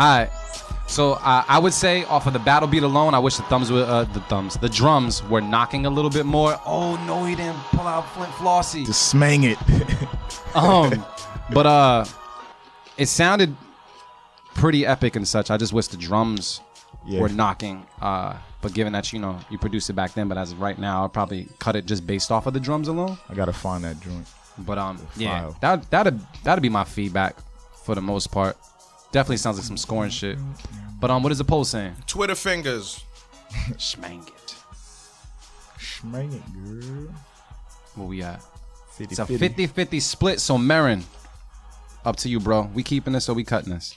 All right. So uh, I would say off of the battle beat alone, I wish the thumbs were uh, the thumbs, the drums were knocking a little bit more. Oh no, he didn't pull out Flint Flossie. Just smang it. <laughs> Um, but uh, it sounded pretty epic and such. I just wish the drums Yeah. were knocking. Uh, but given that you know you produced it back then, but as of right now, I'll probably cut it just based off of the drums alone. I gotta find that joint. But um, yeah, that that'd that'd be my feedback for the most part. Definitely sounds like some scoring shit. But um, what is the poll saying? Twitter fingers. Schmang it. Smang it, girl. Where we at? 50, It's a 50-50 split. So Marin, up to you, bro. We keeping this or we cutting this?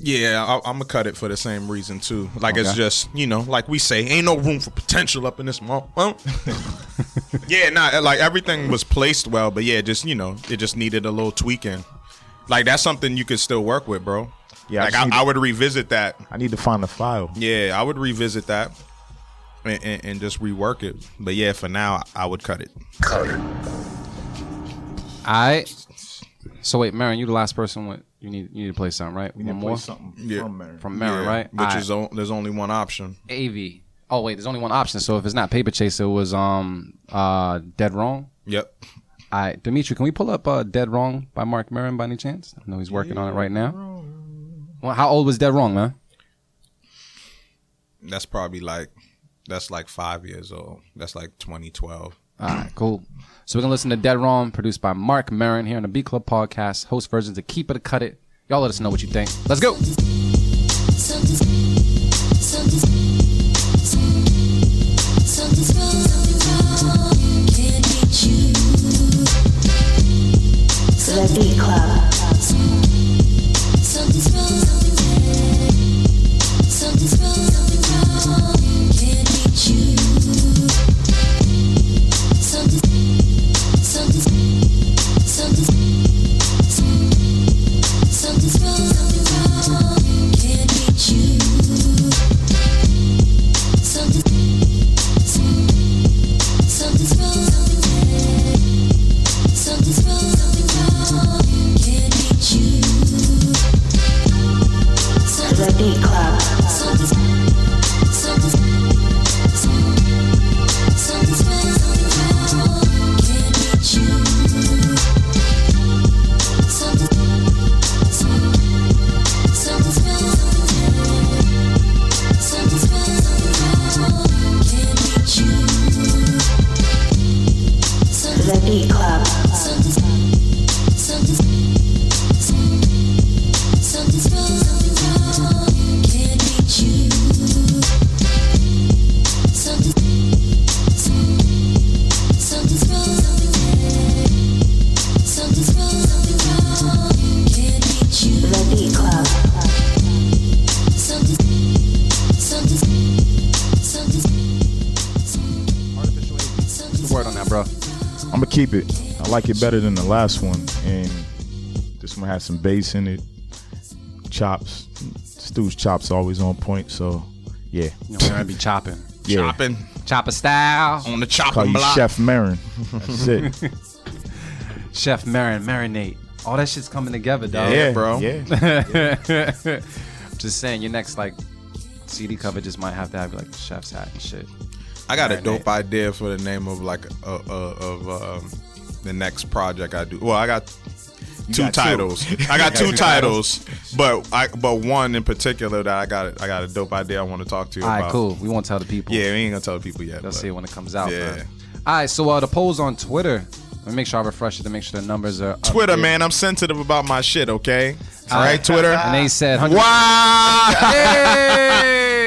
Yeah, I, I'm gonna cut it for the same reason too. Like it's just you know, like we say, ain't no room for potential up in this mall. Well, <laughs> yeah, nah, like everything was placed well, but yeah, just you know, it just needed a little tweaking. Like that's something you could still work with, bro. Yeah, I like just I, need- I would revisit that. I need to find the file. Yeah, I would revisit that and, and, and just rework it. But yeah, for now, I would cut it. Cut it. All right. So wait, Marin, you the last person. With you need you need to play something, right? We need to more play something Yeah. from Mary. from Marin, Yeah, right? Which All is o- there's only one option. AV. Oh wait, there's only one option. So if it's not Paper Chaser, it was um uh Dead Wrong. Yep. All right, Dimitri, can we pull up uh, Dead Wrong by Mark Maron by any chance? I know he's working on it right now. Well, how old was Dead Wrong, man? That's probably like that's like five years old. That's like 2012. All right, cool. So we're gonna listen to Dead Wrong, produced by Mark Maron here on the Beat Club Podcast. Host versions of Keep It or Cut It. Y'all let us know what you think. Let's go. The Beat Club. Keep it. I like it better than the last one, and this one has some bass in it. Chops, Stu's chops always on point. So, yeah, You know, we're gonna be chopping. <laughs> yeah. Chopping Chopper style. on the chopping Call you block. Chef Marin. That's it. <laughs> Chef Marin, marinate. All that shit's coming together, dog. yeah, bro. Yeah, <laughs> Just saying, your next like CD cover just might have to have like a chef's hat and shit. I got a dope idea for the name of like a, a, a, of um, the next project I do. Well, I got two got two. titles. <laughs> I got two titles, but I but one in particular that I got I got a dope idea I want to talk to you All right, about. cool. We won't tell the people. Yeah, we ain't gonna tell the people yet. They'll see it when it comes out. Yeah. man. All right, so uh, the polls on Twitter. Let me make sure I refresh it to make sure the numbers are up Twitter, man, I'm sensitive about my shit. Okay, All right, Twitter. And they said, 100 Wow. <laughs> Hey!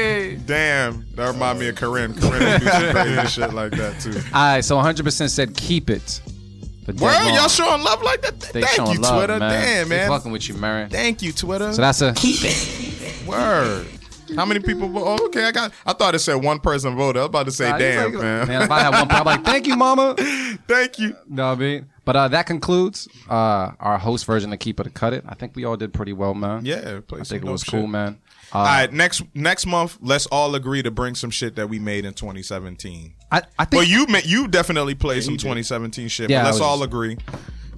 Damn. That remind me of Corinne. Corinne would do some crazy <laughs> shit like that too. All right, so 100% said keep it. But Word, y'all showing love like that? They Thank you, love, Twitter. man. Damn, man. They man. fucking with you, man. Thank you, Twitter. So that's a keep it. Word. How many people? vo- Oh, okay, I got. I thought it said one person voted. I was about to say, Nah, damn, like- man. Man, if I had one, I'm like, thank you, mama. <laughs> Thank you. No, I mean, but uh, that concludes uh, our host version of Keep It or Cut It. I think we all did pretty well, man. Yeah, I think it was shit. cool, man. Uh, All right, next next month, let's all agree to bring some shit that we made in 2017. I, I think Well, you ma- you definitely played some 2017 shit. Yeah, but let's was- all agree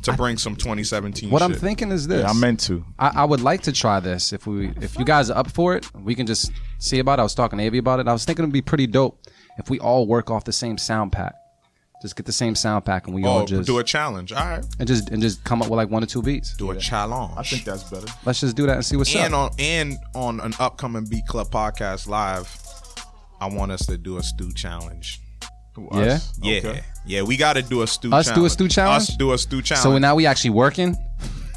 to bring some 2017. what I'm thinking is this. Yeah, I meant to. I, I would like to try this. If we, if you guys are up for it, we can just see about it. I was talking to Avi about it. I was thinking it'd be pretty dope if we all work off the same sound pack. Just get the same sound pack and we all Oh, just do a challenge. All right, and just and just come up with like one or two beats. do a challenge. I think that's better. Let's just do that and see what's and up. on and on an upcoming Beat Club podcast live, I want us to do a stew challenge. Yeah? Us? Yeah, Okay. yeah, we got to do a stew. Us do a challenge. stew challenge? Us do a stew challenge. So now we actually working.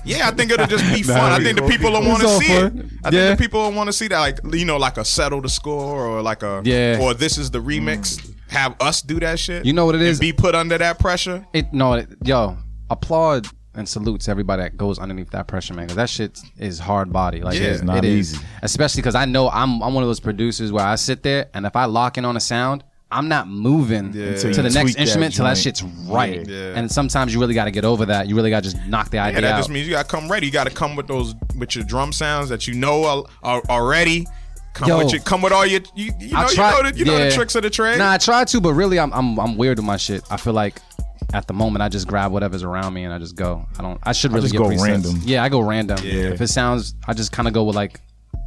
Yeah, I think it'll just be <laughs> fun. I think the people will want to It's all see it. fun. I Yeah. think the people will want to see that, like you know, like a settle the score or like a Yeah. or this is the remix. Mm. Have us do that shit. You know what it is? and? Be put under that pressure. It no, it, yo, applaud and salutes everybody that goes underneath that pressure, man. Because that shit is hard body. Like Yeah. it- It's not it is. easy. especially because I know I'm I'm one of those producers where I sit there and if I lock in on a sound. I'm not moving Until to the next tweak that instrument till that shit's right. Yeah. And sometimes you really got to get over that. You really got to just knock the Yeah, idea that out. just means you got to come ready. You got to come with those with your drum sounds that you know are, are already. Come Yo. with your come with all your you, you know I you know the, you know the yeah. tricks of the trade. Nah, I try to, but really, I'm I'm I'm weird with my shit. I feel like at the moment I just grab whatever's around me and I just go. I don't. I should really just get go presets. random. Yeah, I go random. Yeah. If it sounds, I just kind of go with like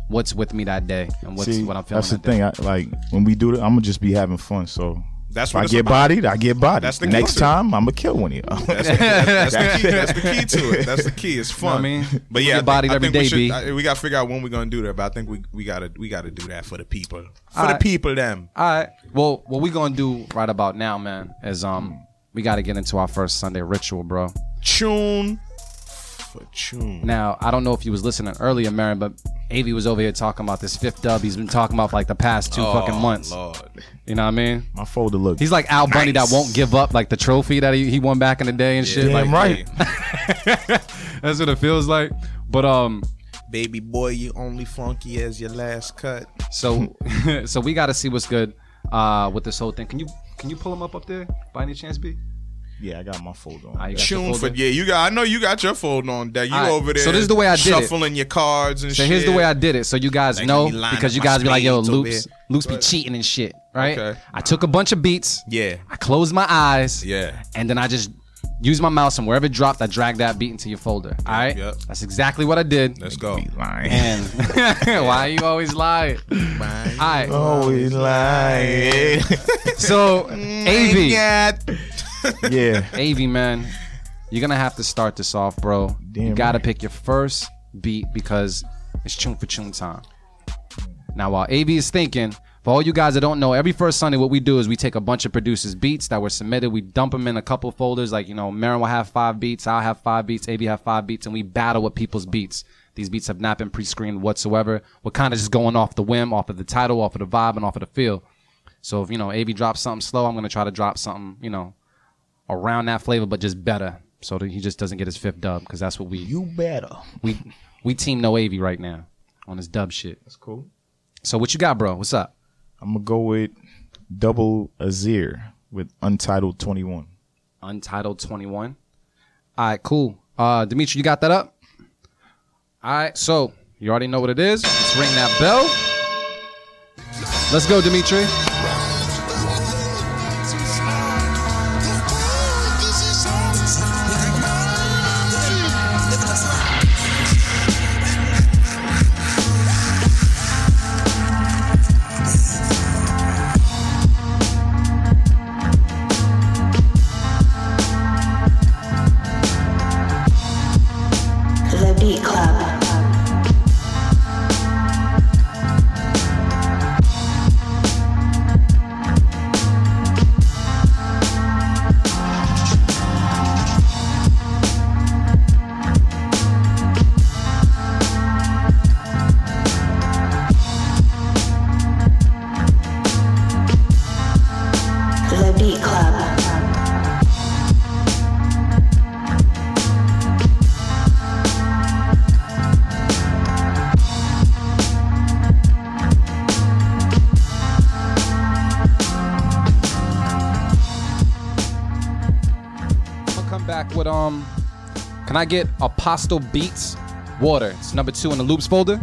what's with me that day and what's See, what I'm feeling. that's the that day. thing. I, like when we do it, I'm gonna just be having fun. So That's if I get about. bodied, I get bodied. That's the Next key. time, I'm gonna kill one of y'all. That's, that's, the key, that's the key to it. That's the key. It's <laughs> fun. I mean? but We yeah, get I think, bodied I every think we, should, B. I- we got to figure out when we're gonna do that. But I think we we gotta we gotta do that for the people, for All the right. people. Them. All right. Well, what we gonna do right about now, man, is um we got to get into our first Sunday ritual, bro. Chune for Chune. Now, I don't know if you was listening earlier, Marin, but Avi was over here talking about this fifth dub. He's been talking about for like the past two fucking months. Oh, Lord. You know what I mean? My folder look. He's like Al Bundy Nice. that won't give up, like the trophy that he, he won back in the day and shit. Damn Like, right. <laughs> That's what it feels like. But um, Baby boy, you only funky as your last cut. so <laughs> so we got to see what's good uh with this whole thing. Can you can you pull him up up there by any chance, B? Yeah, I got my folder on. Ah, you got your Chune for yeah, you got. I know you got your phone on that. You All right, over there. so this is the way I did it. shuffling your cards and shit. So shit. here's the way I did it, so you guys Like, know let me line because you my guys be like, "Yo, spades over Luke's here." Luke's be cheating and shit," right? Okay. I took a bunch of beats. Yeah, I closed my eyes. yeah. and then I just use my mouse and wherever it dropped, I drag that beat into your folder. All right, yep. that's exactly what I did. Let's go. lying. And <laughs> why you always lie? <laughs> All right, Always lying. so <laughs> AV, Yeah. <laughs> AV man, you're gonna have to start this off, bro. you gotta right. pick your first beat because it's Chune for Chune time. Now, while AV is thinking, for all you guys that don't know, every first Sunday, what we do is we take a bunch of producers' beats that were submitted, we dump them in a couple folders. Like, you know, Marin will have five beats, I'll have five beats, AV have five beats, and we battle with people's beats. These beats have not been pre-screened whatsoever. We're kind of just going off the whim, off of the title, off of the vibe, and off of the feel. So if you know AV drops something slow, I'm gonna try to drop something, you know, around that flavor, but just better, so that he just doesn't get his fifth dub, because that's what we You better. we we team no AV right now on his dub shit. That's cool. So what you got, bro? What's up? I'm gonna go with Double Azir with Untitled 21. Untitled 21. All right, cool. Uh, Dimitri, you got that up? All right, so you already know what it is. Let's ring that bell. Let's go, Dimitri. I get Apostle Beats Water? It's number two in the loops folder.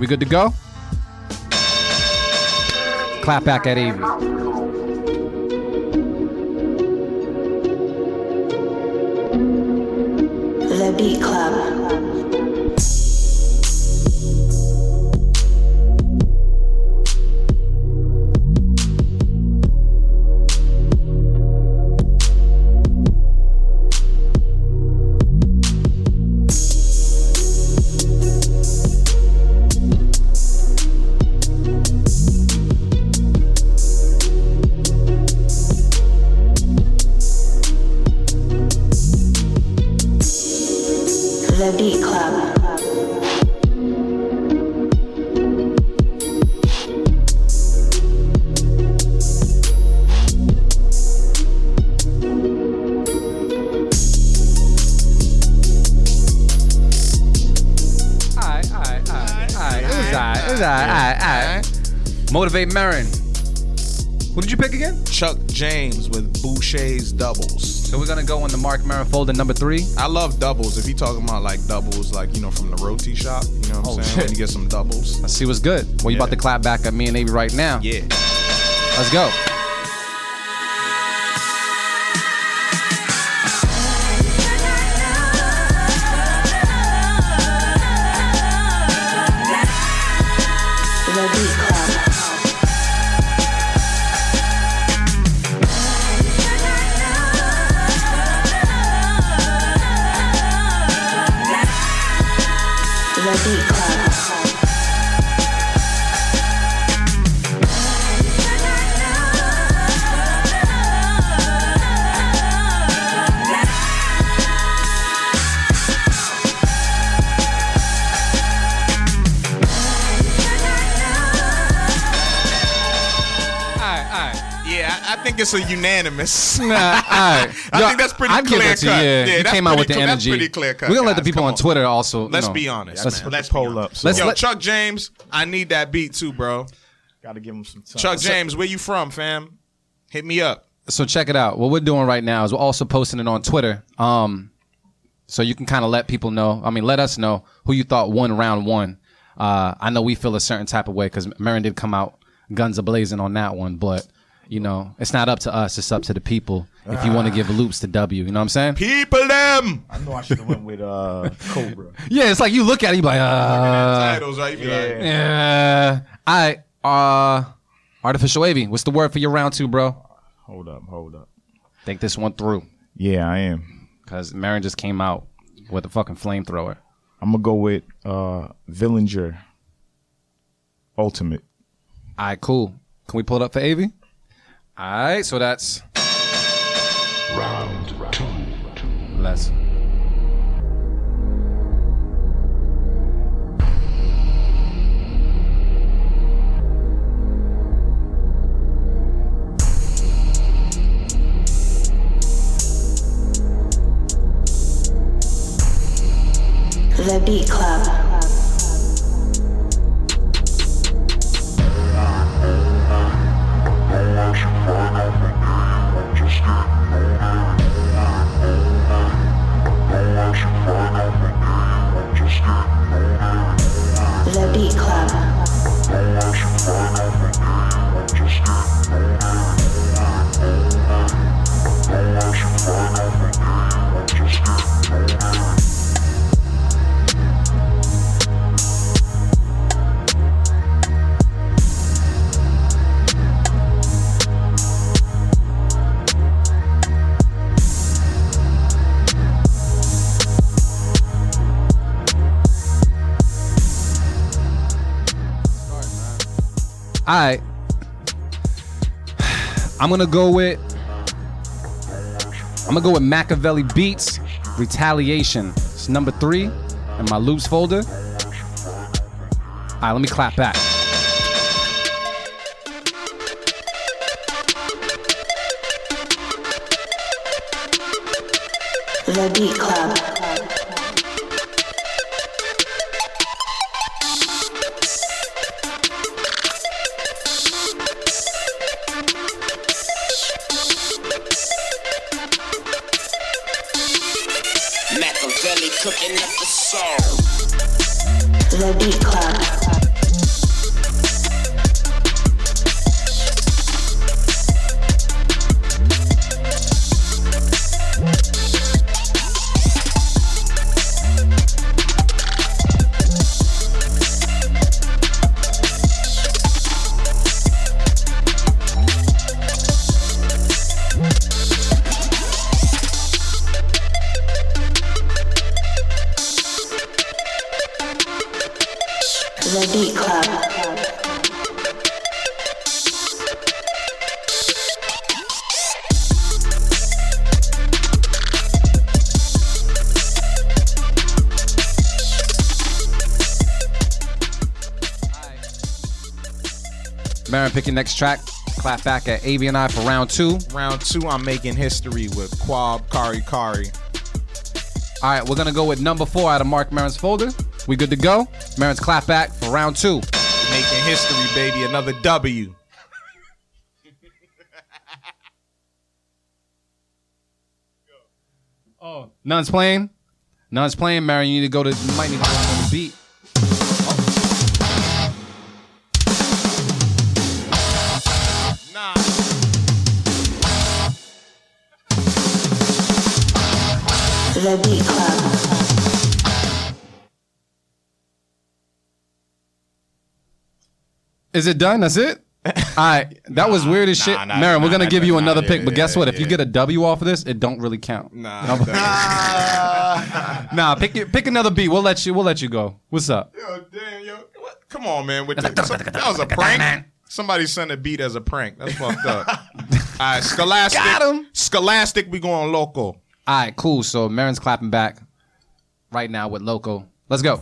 We good to go? Clap back at Avery. The Beat Club. Alright. Marin. Who did you pick again? Chuck James with Boucher's doubles. So we're gonna go in the Mark Marin folder number three. I love doubles. If you talking about like doubles, like you know from the roti shop, you know what I'm Oh, saying? shit. When you get some doubles. <laughs> Let's see what's good. Well, you about to clap back at me and Avery right now. Yeah. Let's go. Yeah, I, I think it's a unanimous. Nah, all right. <laughs> I Yo, think that's pretty I'd give clear it to cut. you. Yeah, you that's came out with pretty the cl- that's pretty clear cut, We're gonna let the people Come on on. Twitter also. Let's know. be honest, Let's- man. Let's Let's poll up. So Let's Yo, let- Chuck James, I need that beat too, bro. gotta give him some time. Chuck James, where you from, fam? Hit me up. so check it out. What we're doing right now is we're also posting it on Twitter. Um, so you can kind of let people know. I mean, let us know who you thought won round one. Uh, I know we feel a certain type of way because Marin did come out guns a blazing on that one, but you know, it's not up to us. It's up to the people. If you want to give loops to W, you know what I'm saying? People them. I know I should have went with uh Cobra. <laughs> Yeah, it's like you look at it, you be like, uh, Titles, right? You be like, yeah. I uh, artificial wavy. What's the word for your round two, bro? Hold up, hold up. Think this one through Yeah, I am. because Marin just came out with a fucking flamethrower. I'm gonna go with uh Villinger Ultimate. All right, cool. Can we pull it up for Avi? All right, so that's Round two. let's. The Beat Club. All right. I'm gonna go with. I'm gonna go with Machiavelli Beats Retaliation. It's number three in my loops folder. All right, let me clap back. The Beat Club. Pick your next track. Clap back at AV and I for round two. Round two, I'm making history with Quab Kari Kari. All right, we're gonna go with number four out of Mark Marin's folder. We good to go? Marin's clap back for round two. Making history, baby. Another W. <laughs> Oh, none's playing. None's playing. Marin, you need to go to. You might need to go on the beat. The Beat Club. Is it done? That's it. <laughs> All right, that was weird as nah, shit. nah, Marin, we're gonna nah, give you nah, another yeah, pick, but guess yeah, what? If you get a W off of this, it don't really count. Nah. <laughs> <laughs> Nah, pick your- pick another beat. We'll let you. We'll let you go. What's up? Yo, damn, yo. What? Come on, man. With the, so- that was a prank. Somebody sent a beat as a prank. That's fucked up. All right, Scholastic. Got 'em. Scholastic, we going local. All right, cool. So Marin's clapping back right now with Loco. Let's go.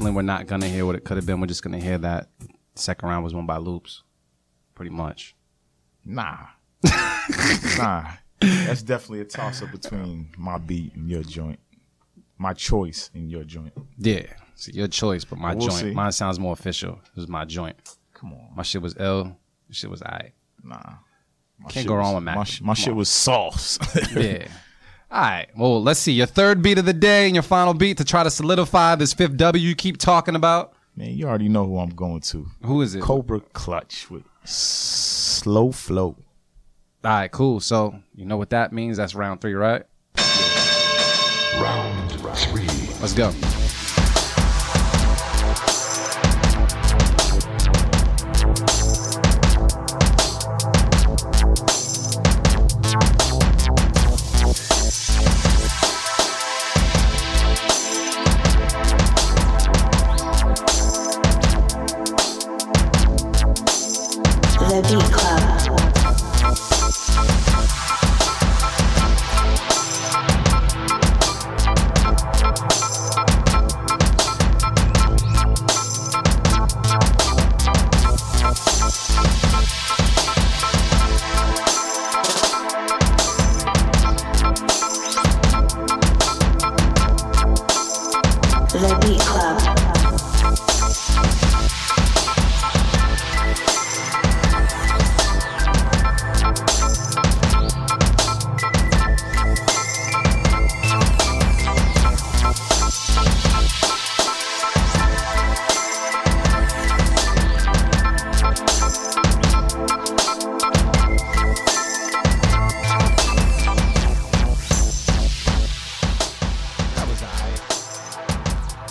Unfortunately, we're not gonna hear what it could have been. We're just gonna hear that second round was won by loops, pretty much. Nah. <laughs> nah. That's definitely a toss up between my beat and your joint. My choice and your joint. Yeah. It's your choice, but my We'll joint. see. Mine sounds more official. It was my joint. Come on. My shit was L. Shit was I. Nah. My Can't go wrong was- with Mac. My, my shit on. was sauce. <laughs> Yeah. All right. Well, let's see. Your third beat of the day and your final beat to try to solidify this fifth W you keep talking about. Man, you already know who I'm going to. Who is it? Cobra Clutch with slow flow. All right, cool. So you know what that means? That's round three, right? Round three. Let's go.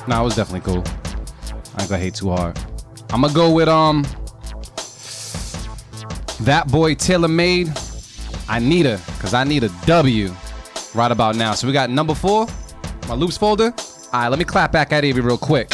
Nah, it was definitely cool. I ain't gonna hate too hard. I'm gonna go with um that boy Taylor Made. I need a cause I need a W right about now. So we got number four, my loops folder. All right, let me clap back at Avy real quick.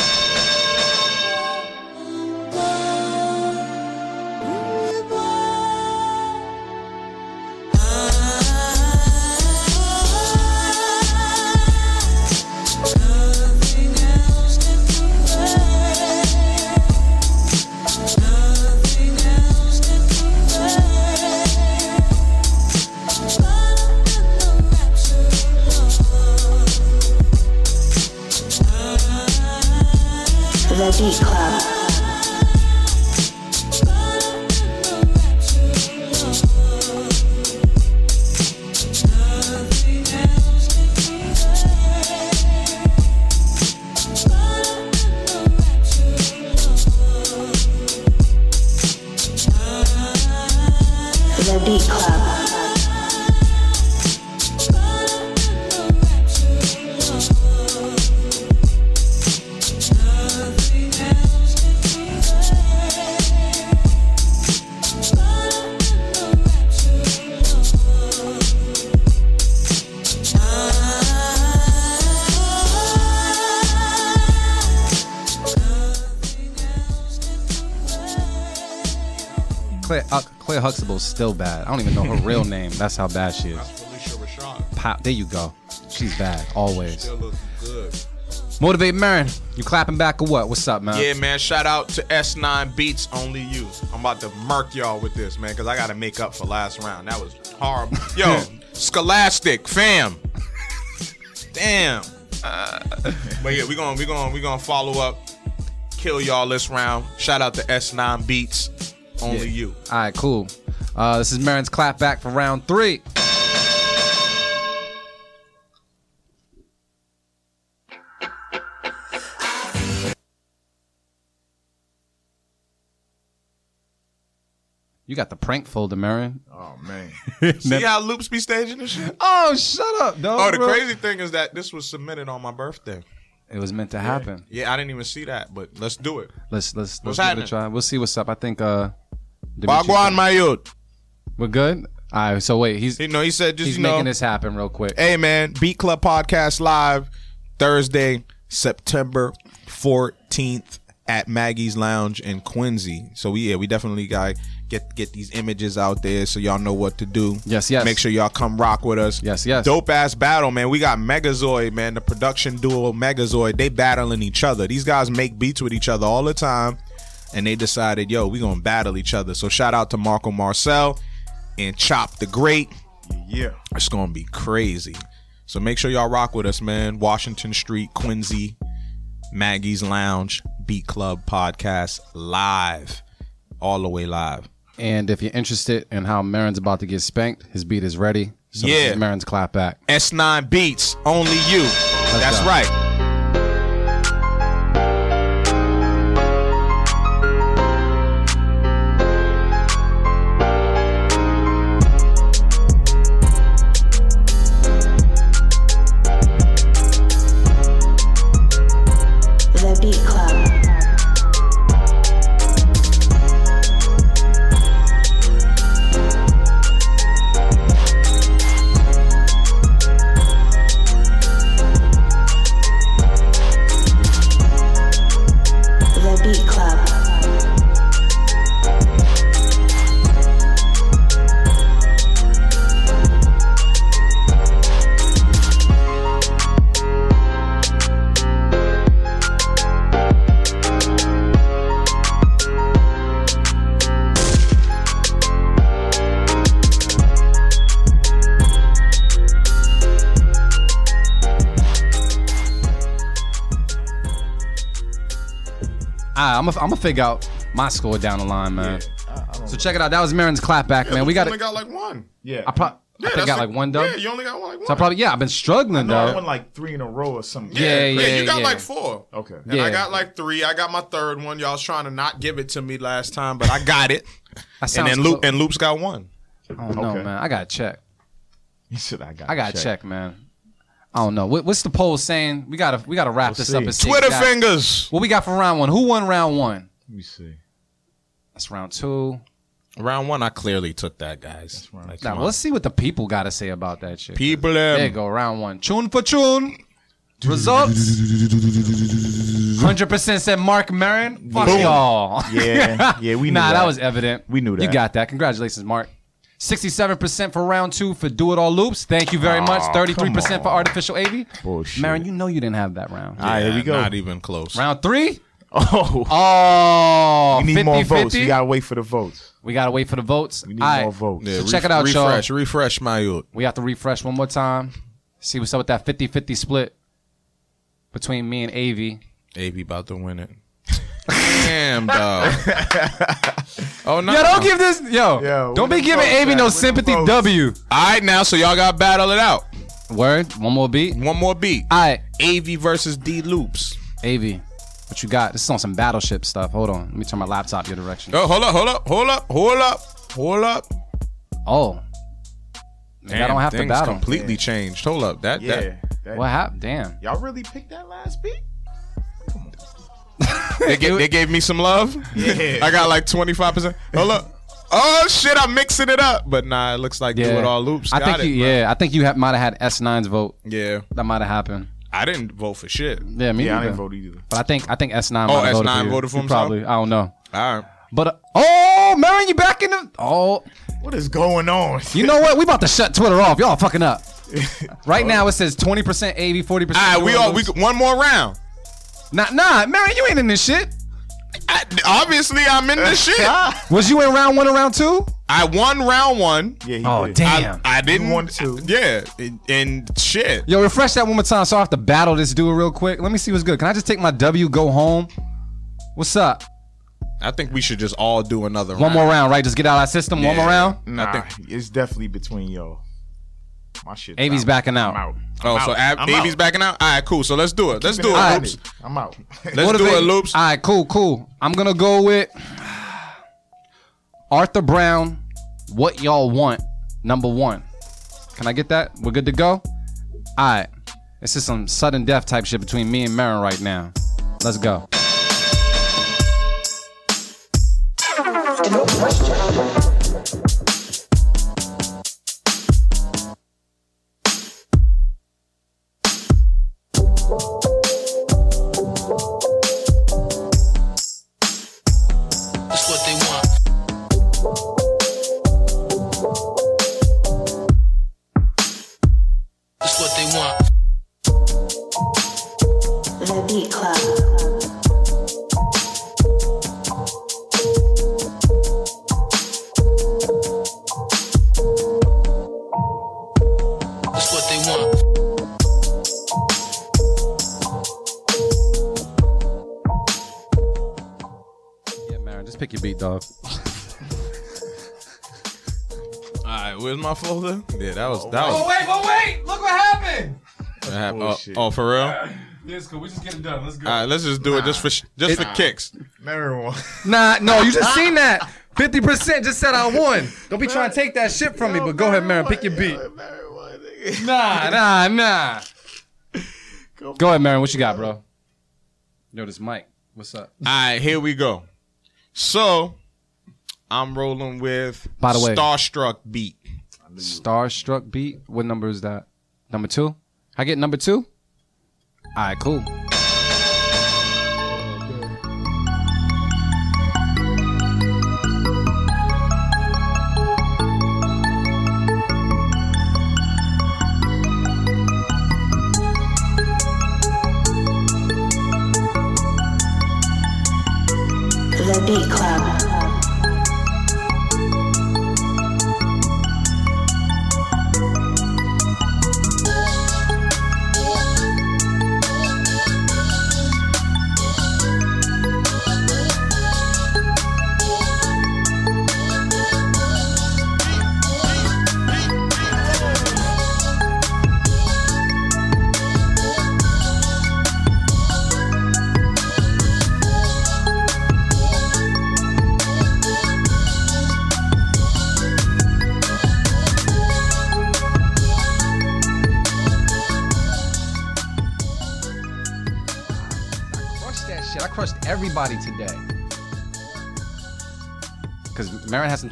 Still bad. I don't even know her real <laughs> name. That's how bad she is. Phylicia Rashad. Pow, there you go. She's bad always. Still looking good. Motivate Marin, you clapping back or what? What's up, man? Yeah, man. Shout out to S9 Beats, only you. I'm about to murk y'all with this, man, because I got to make up for last round. That was horrible. <laughs> Yo, Scholastic, fam. Damn. Uh, <laughs> but yeah, we're gonna we gonna we gonna follow up, kill y'all this round. Shout out to S9 Beats, only you. All right, cool. Uh, this is Marin's clap back for round three. You got the prank folder, Marin. Oh man. <laughs> See how loops be staging this shit? Oh, shut up, dog. Oh, the crazy thing is that this was submitted on my birthday. It was meant to happen. Yeah, I didn't even see that, but let's do it. Let's let's What's let's give it a try. We'll see what's up. I think uh, Dimitri- my youth. We're good. All right. So wait, he's You know, he said just he's you know, making this happen real quick. Hey man, Beat Club Podcast live Thursday, September 14th at Maggie's Lounge in Quincy. So we yeah, we definitely got get get these images out there so y'all know what to do. Yes, yes. Make sure y'all come rock with us. Yes, yes. Dope ass battle, man. We got Megazoid, man, the production duo Megazoid. They battling each other. These guys make beats with each other all the time. And they decided, yo, we gonna battle each other. So shout out to Marco Marcel and Chop the Great. Yeah. It's gonna be crazy. So make sure y'all rock with us, man. Washington Street, Quincy, Maggie's Lounge, Beat Club Podcast live, all the way live. And if you're interested in how Marin's about to get spanked, his beat is ready. So Yeah. this is Marin's clap back. S9 Beats, only you. That's go. right. Beat Club. I'm gonna I'm figure out my score down the line, man. so check it out. That was Marin's clap back, man. We got only got like one. Yeah. I, pro- I think I got like one dub. Yeah, you only got one. Like one. So I probably yeah, I've been struggling no, I though. won like three in a row or something. Yeah, yeah, You got yeah. like four. Okay. And Yeah. I got like three. I got my third one. Y'all was trying to not give it to me last time, but I got it. <laughs> That and then Loop and Loop's got one. I don't know, Okay. man. I gotta check. He said I got. I gotta check. check, man. I don't know. What, what's the poll saying? We gotta we gotta wrap this up. see. And see Twitter exact- fingers. What we got for round one? Who won round one? Let me see. That's round two. Round one, I clearly took that, guys. Like, Now on. let's see what the people got to say about that shit. People, There you um, go, round one. Chune for Chune. Results. Hundred percent said Mark Marin. Fuck Boom. y'all. Yeah, yeah, we knew <laughs> nah, that. that. was evident. We knew that. You got that. Congratulations, Mark. Sixty-seven percent for round two for Do It All Loops. Thank you very much. Thirty-three percent for on. Artificial AV. Bullshit. Maron, you know you didn't have that round. All right, here we go. Not even close. Round three. <laughs> Oh, Oh, we need 50, more votes. 50. We gotta wait for the votes. We gotta wait for the votes. We need All right. more votes. Yeah, So check it out, y'all. refresh, Refresh my youth. We have to refresh one more time. See what's up with that 50-50 split between me and AV. AB about to win it. Damn, dog. <laughs> oh no. Yo, don't give this. Yo, Yo, don't be giving votes AV no Where the sympathy. W. All right, now, so y'all got to battle it out. Word. One more beat. One more beat. All right, AV versus D Loops. AV. What you got? This is on some battleship stuff. Hold on. Let me turn my laptop your direction. Oh, hold up, hold up, hold up, hold up, hold up. Oh. Maybe I don't have to things battle. completely changed. Hold up, that Yeah. that that- What happened? Damn. Y'all really picked that last beat? <laughs> they, gave, they gave me some love. Yeah. I got like twenty five percent. Hold up. Oh shit, I'm mixing it up. But nah, it looks like Yeah. do it all loops. I got think it, you. bro. Yeah, I think you ha- might have had S9's vote. Yeah. That might have happened. I didn't vote for shit. Yeah, me Yeah, I didn't vote either. But I think I think S9. Oh, might have voted S9 for voted for You himself? Probably. I don't know. All right. But uh, oh, Marion, you back in the? Oh, What is going on? you know what? We about to shut Twitter off. Y'all fucking up. <laughs> Right now it says twenty percent AV, forty percent. All right, we all we one more round. Nah, nah, Marion, you ain't in this shit. I, obviously, I'm in this shit. <laughs> Was you in round one and round two? I won round one. Yeah, he Oh did. damn. I, I didn't You won two. Yeah, and, and shit. Yo, refresh that one more time so I have to battle this dude real quick. Let me see what's good. Can I just take my W, go home? What's up? I think we should just all do another One round. more round, right? Just get out of that system. One more round. Nah, I think- it's definitely between y'all. My shit. AV's backing out. I'm out. Oh, I'm so out. Ab- I'm Avi's out. backing out. All right, cool. So let's do it. Let's do it, Keeping loops. I'm out. <laughs> Let's What do it, loops. All right, cool, cool. I'm gonna go with Arthur Brown. What y'all want? Number one. Can I get that? We're good to go. All right. This is some sudden death type shit between me and Marin right now. Let's go. That's where's my folder? Yeah, that was that oh, was. wait, but wait! Look what happened! that hap- oh, bullshit. oh, for real? All Yeah, it's cool. We just get it done. Let's go. right, let's just do it just for sh- just for kicks. Marijuana. Nah, no, you just <laughs> seen that. 50% just said I won. Don't be trying to take that shit from me, but go ahead, Marin, pick your beat. Nah, nah, nah. Go ahead, Marin. What you got, bro? Yo, this Mike. What's up? All right, here we go. So, I'm rolling with By the way- Starstruck beat. Starstruck beat. What number is that? Number two? I get number two? All right, cool.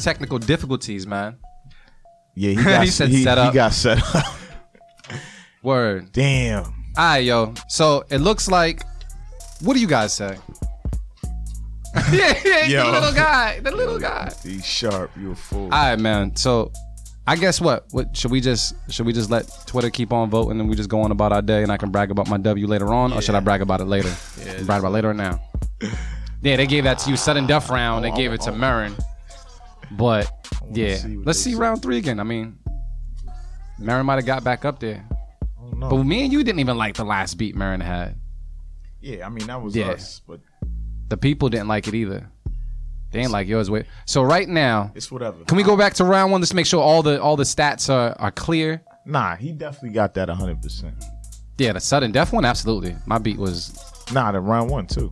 Technical difficulties, man. Yeah, he <laughs> got, He said he, set he up. got set up. <laughs> Word. Damn. All right, yo. So it looks like. What do you guys say? <laughs> yeah, yeah, Yo. the little guy, the little guy. He's sharp. You a fool. All right, man. So, I guess what? What should we just should we just let Twitter keep on voting and we just go on about our day and I can brag about my W later on, or should I brag about it later? Yeah, brag about it later or now. yeah, they gave that to you sudden death round. Oh, they gave it to Marin, but yeah, see let's see round three again. I mean, Marin might have got back up there, no. but me and you didn't even like the last beat Marin had. yeah, I mean that was Yeah. us, but The people didn't like it either. They ain't like yours. Wait. So right now, it's whatever. can we go back to round one just to make sure all the all the stats are are clear? Nah, he definitely got that 100. percent Yeah, the sudden death one, absolutely. My beat was Nah, the round one too.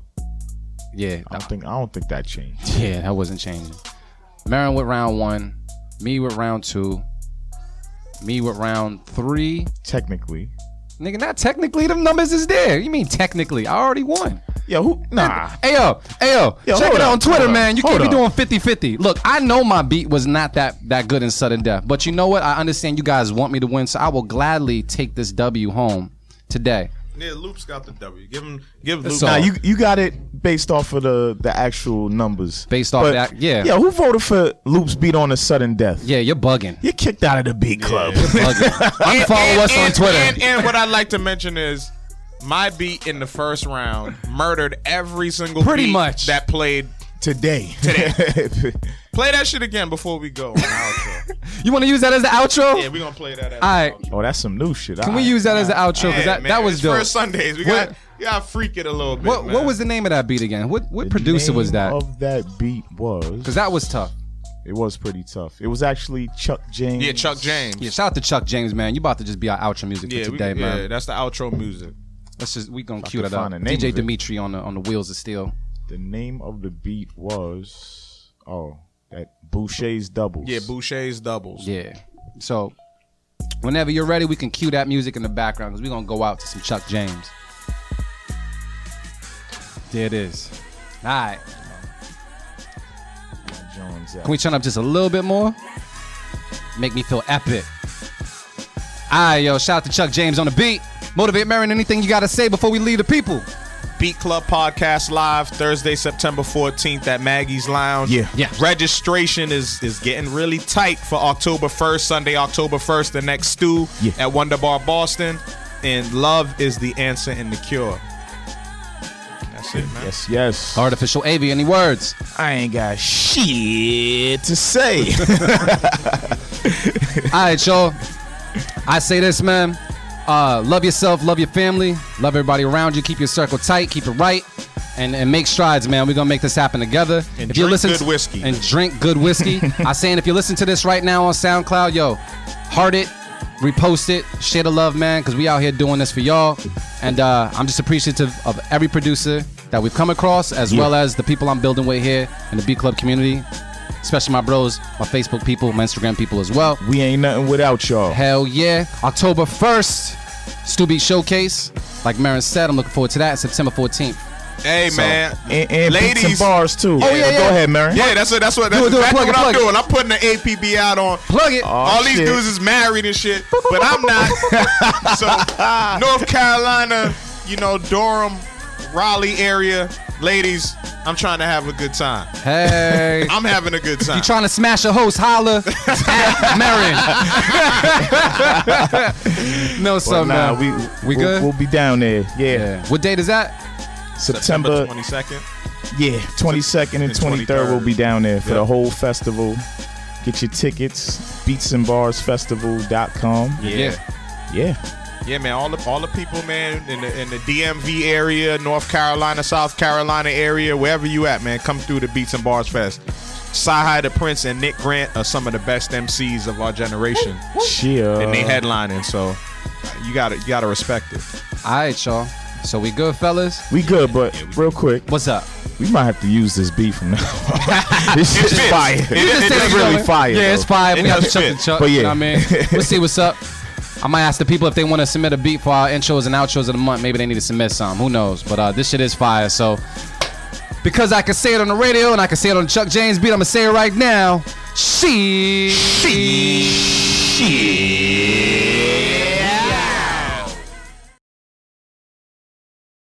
yeah, I don't think I don't think that changed. yeah, that wasn't changing. Marin with round one, me with round two, me with round three. Technically, Nigga, not technically, them numbers is there. You mean technically? I already won. yo, who? Nah, Hey yo, hey yo, Yo, check it out on Twitter, man. You hold can't be up. doing 50-50. Look, I know my beat was not that that good in sudden death, but you know what? I understand you guys want me to win, so I will gladly take this W home today. Yeah, Loop's got the W. Give him, give Loop. So- nah, you you got it based off of the the actual numbers. Based off But, that- yeah. Yo, who voted for Loop's beat on a sudden death? Yeah, you're bugging. You're kicked out of the beat club. bugging. <laughs> Unfollow us on Twitter. And, and what I'd like to mention is my beat in the first round murdered every single Pretty beat much. that played. Today. <laughs> Play that shit again before we go. <laughs> on the outro. You want to use that as the outro? yeah, we're gonna play that. As All right. oh, that's some new shit. Can we use that as the outro? Because Yeah, that, man, that was it's dope. First Sundays, we What- got we got freak it a little bit. What man. what was the name of that beat again? What what producer was that? Of that beat was Because that was tough. it was pretty tough. It was actually Chuck James. Yeah, Chuck James. Yeah, shout out to Chuck James, man. You about to just be our outro music Yeah, for we- today, yeah, man. that's the outro music. Let's just we gonna cue can that up. find the name DJ. Dimitri on the on the wheels of steel. The name of the beat was oh that Boucher's doubles. Yeah, Boucher's doubles. Yeah. So whenever you're ready, we can cue that music in the background because we're gonna go out to some Chuck James. There it is. All right. Can we turn up just a little bit more? Make me feel epic. All right, yo. Shout out to Chuck James on the beat. Motivate Marin. Anything you got to say before we leave the people? Beat Club Podcast live Thursday, September 14th at Maggie's Lounge. Yeah. Yeah. Registration is is getting really tight for October 1st, Sunday, October 1st, the next stew Yeah. at Wonder Bar Boston. And love is the answer and the cure. That's it, man. Yes, yes. Artificial AV. Any words? I ain't got shit to say. <laughs> All right, y'all. I say this, man. Uh, love yourself, love your family, love everybody around you. Keep your circle tight, keep it right, and, and make strides, man. We're gonna make this happen together. And if you listen good to- whiskey. And drink good whiskey. <laughs> I saying if you listen to this right now on SoundCloud, yo, heart it, repost it, share the love, man, because we out here doing this for y'all. And uh, I'm just appreciative of every producer that we've come across, as well as the people I'm building with here in the B Club community, especially my bros, my Facebook people, my Instagram people as well. we ain't nothing without y'all. Hell yeah. October 1st, Stu Beat Showcase. Like Marin said, I'm looking forward to that. September 14th. Hey, man. And, and beats and Ladies. bars too. Oh, yeah, yeah. Go ahead, Mary. Yeah, that's what that's what that's Do it, do it, exactly plug it, what I'm it. doing. I'm putting the APB out on Plug it. all these dudes is married and shit, but I'm not. <laughs> so North Carolina, you know, Durham, Raleigh area, ladies, I'm trying to have a good time. Hey. I'm having a good time. you trying to smash a host, holla at Marin. <laughs> no, so But nah, man. we We we'll, good? We'll be down there. Yeah. yeah. What date is that? September. 22nd. Yeah, 22nd and And 23rd 23rd. we'll be down there for Yeah. the whole festival. Get your tickets, beatsandbarsfestival.com. Yeah. Yeah. Yeah, man. All the all the people, man, in the in the DMV area, North Carolina, South Carolina area, wherever you at, man, come through the Beats and Bars Fest. Sci the Prince and Nick Grant are some of the best MCs of our generation, Cheer. and they headlining. So you gotta you gotta respect it. All right, y'all. So we good, fellas? we good, but real quick, What's up? we might have to use this beat from now on. <laughs> <laughs> this shit is fire. It- It, it- it's it- really fire. Yeah, it's fire. It We got does Chuck fit. and Chuck. But You know yeah. what I mean? We'll see what's up. I might ask the people if they want to submit a beat for our intros and outros of the month. Maybe they need to submit some. Who knows? But uh, this shit is fire. So because I can say it on the radio and I can say it on Chuck James beat, I'm gonna say it right now. She. She. she.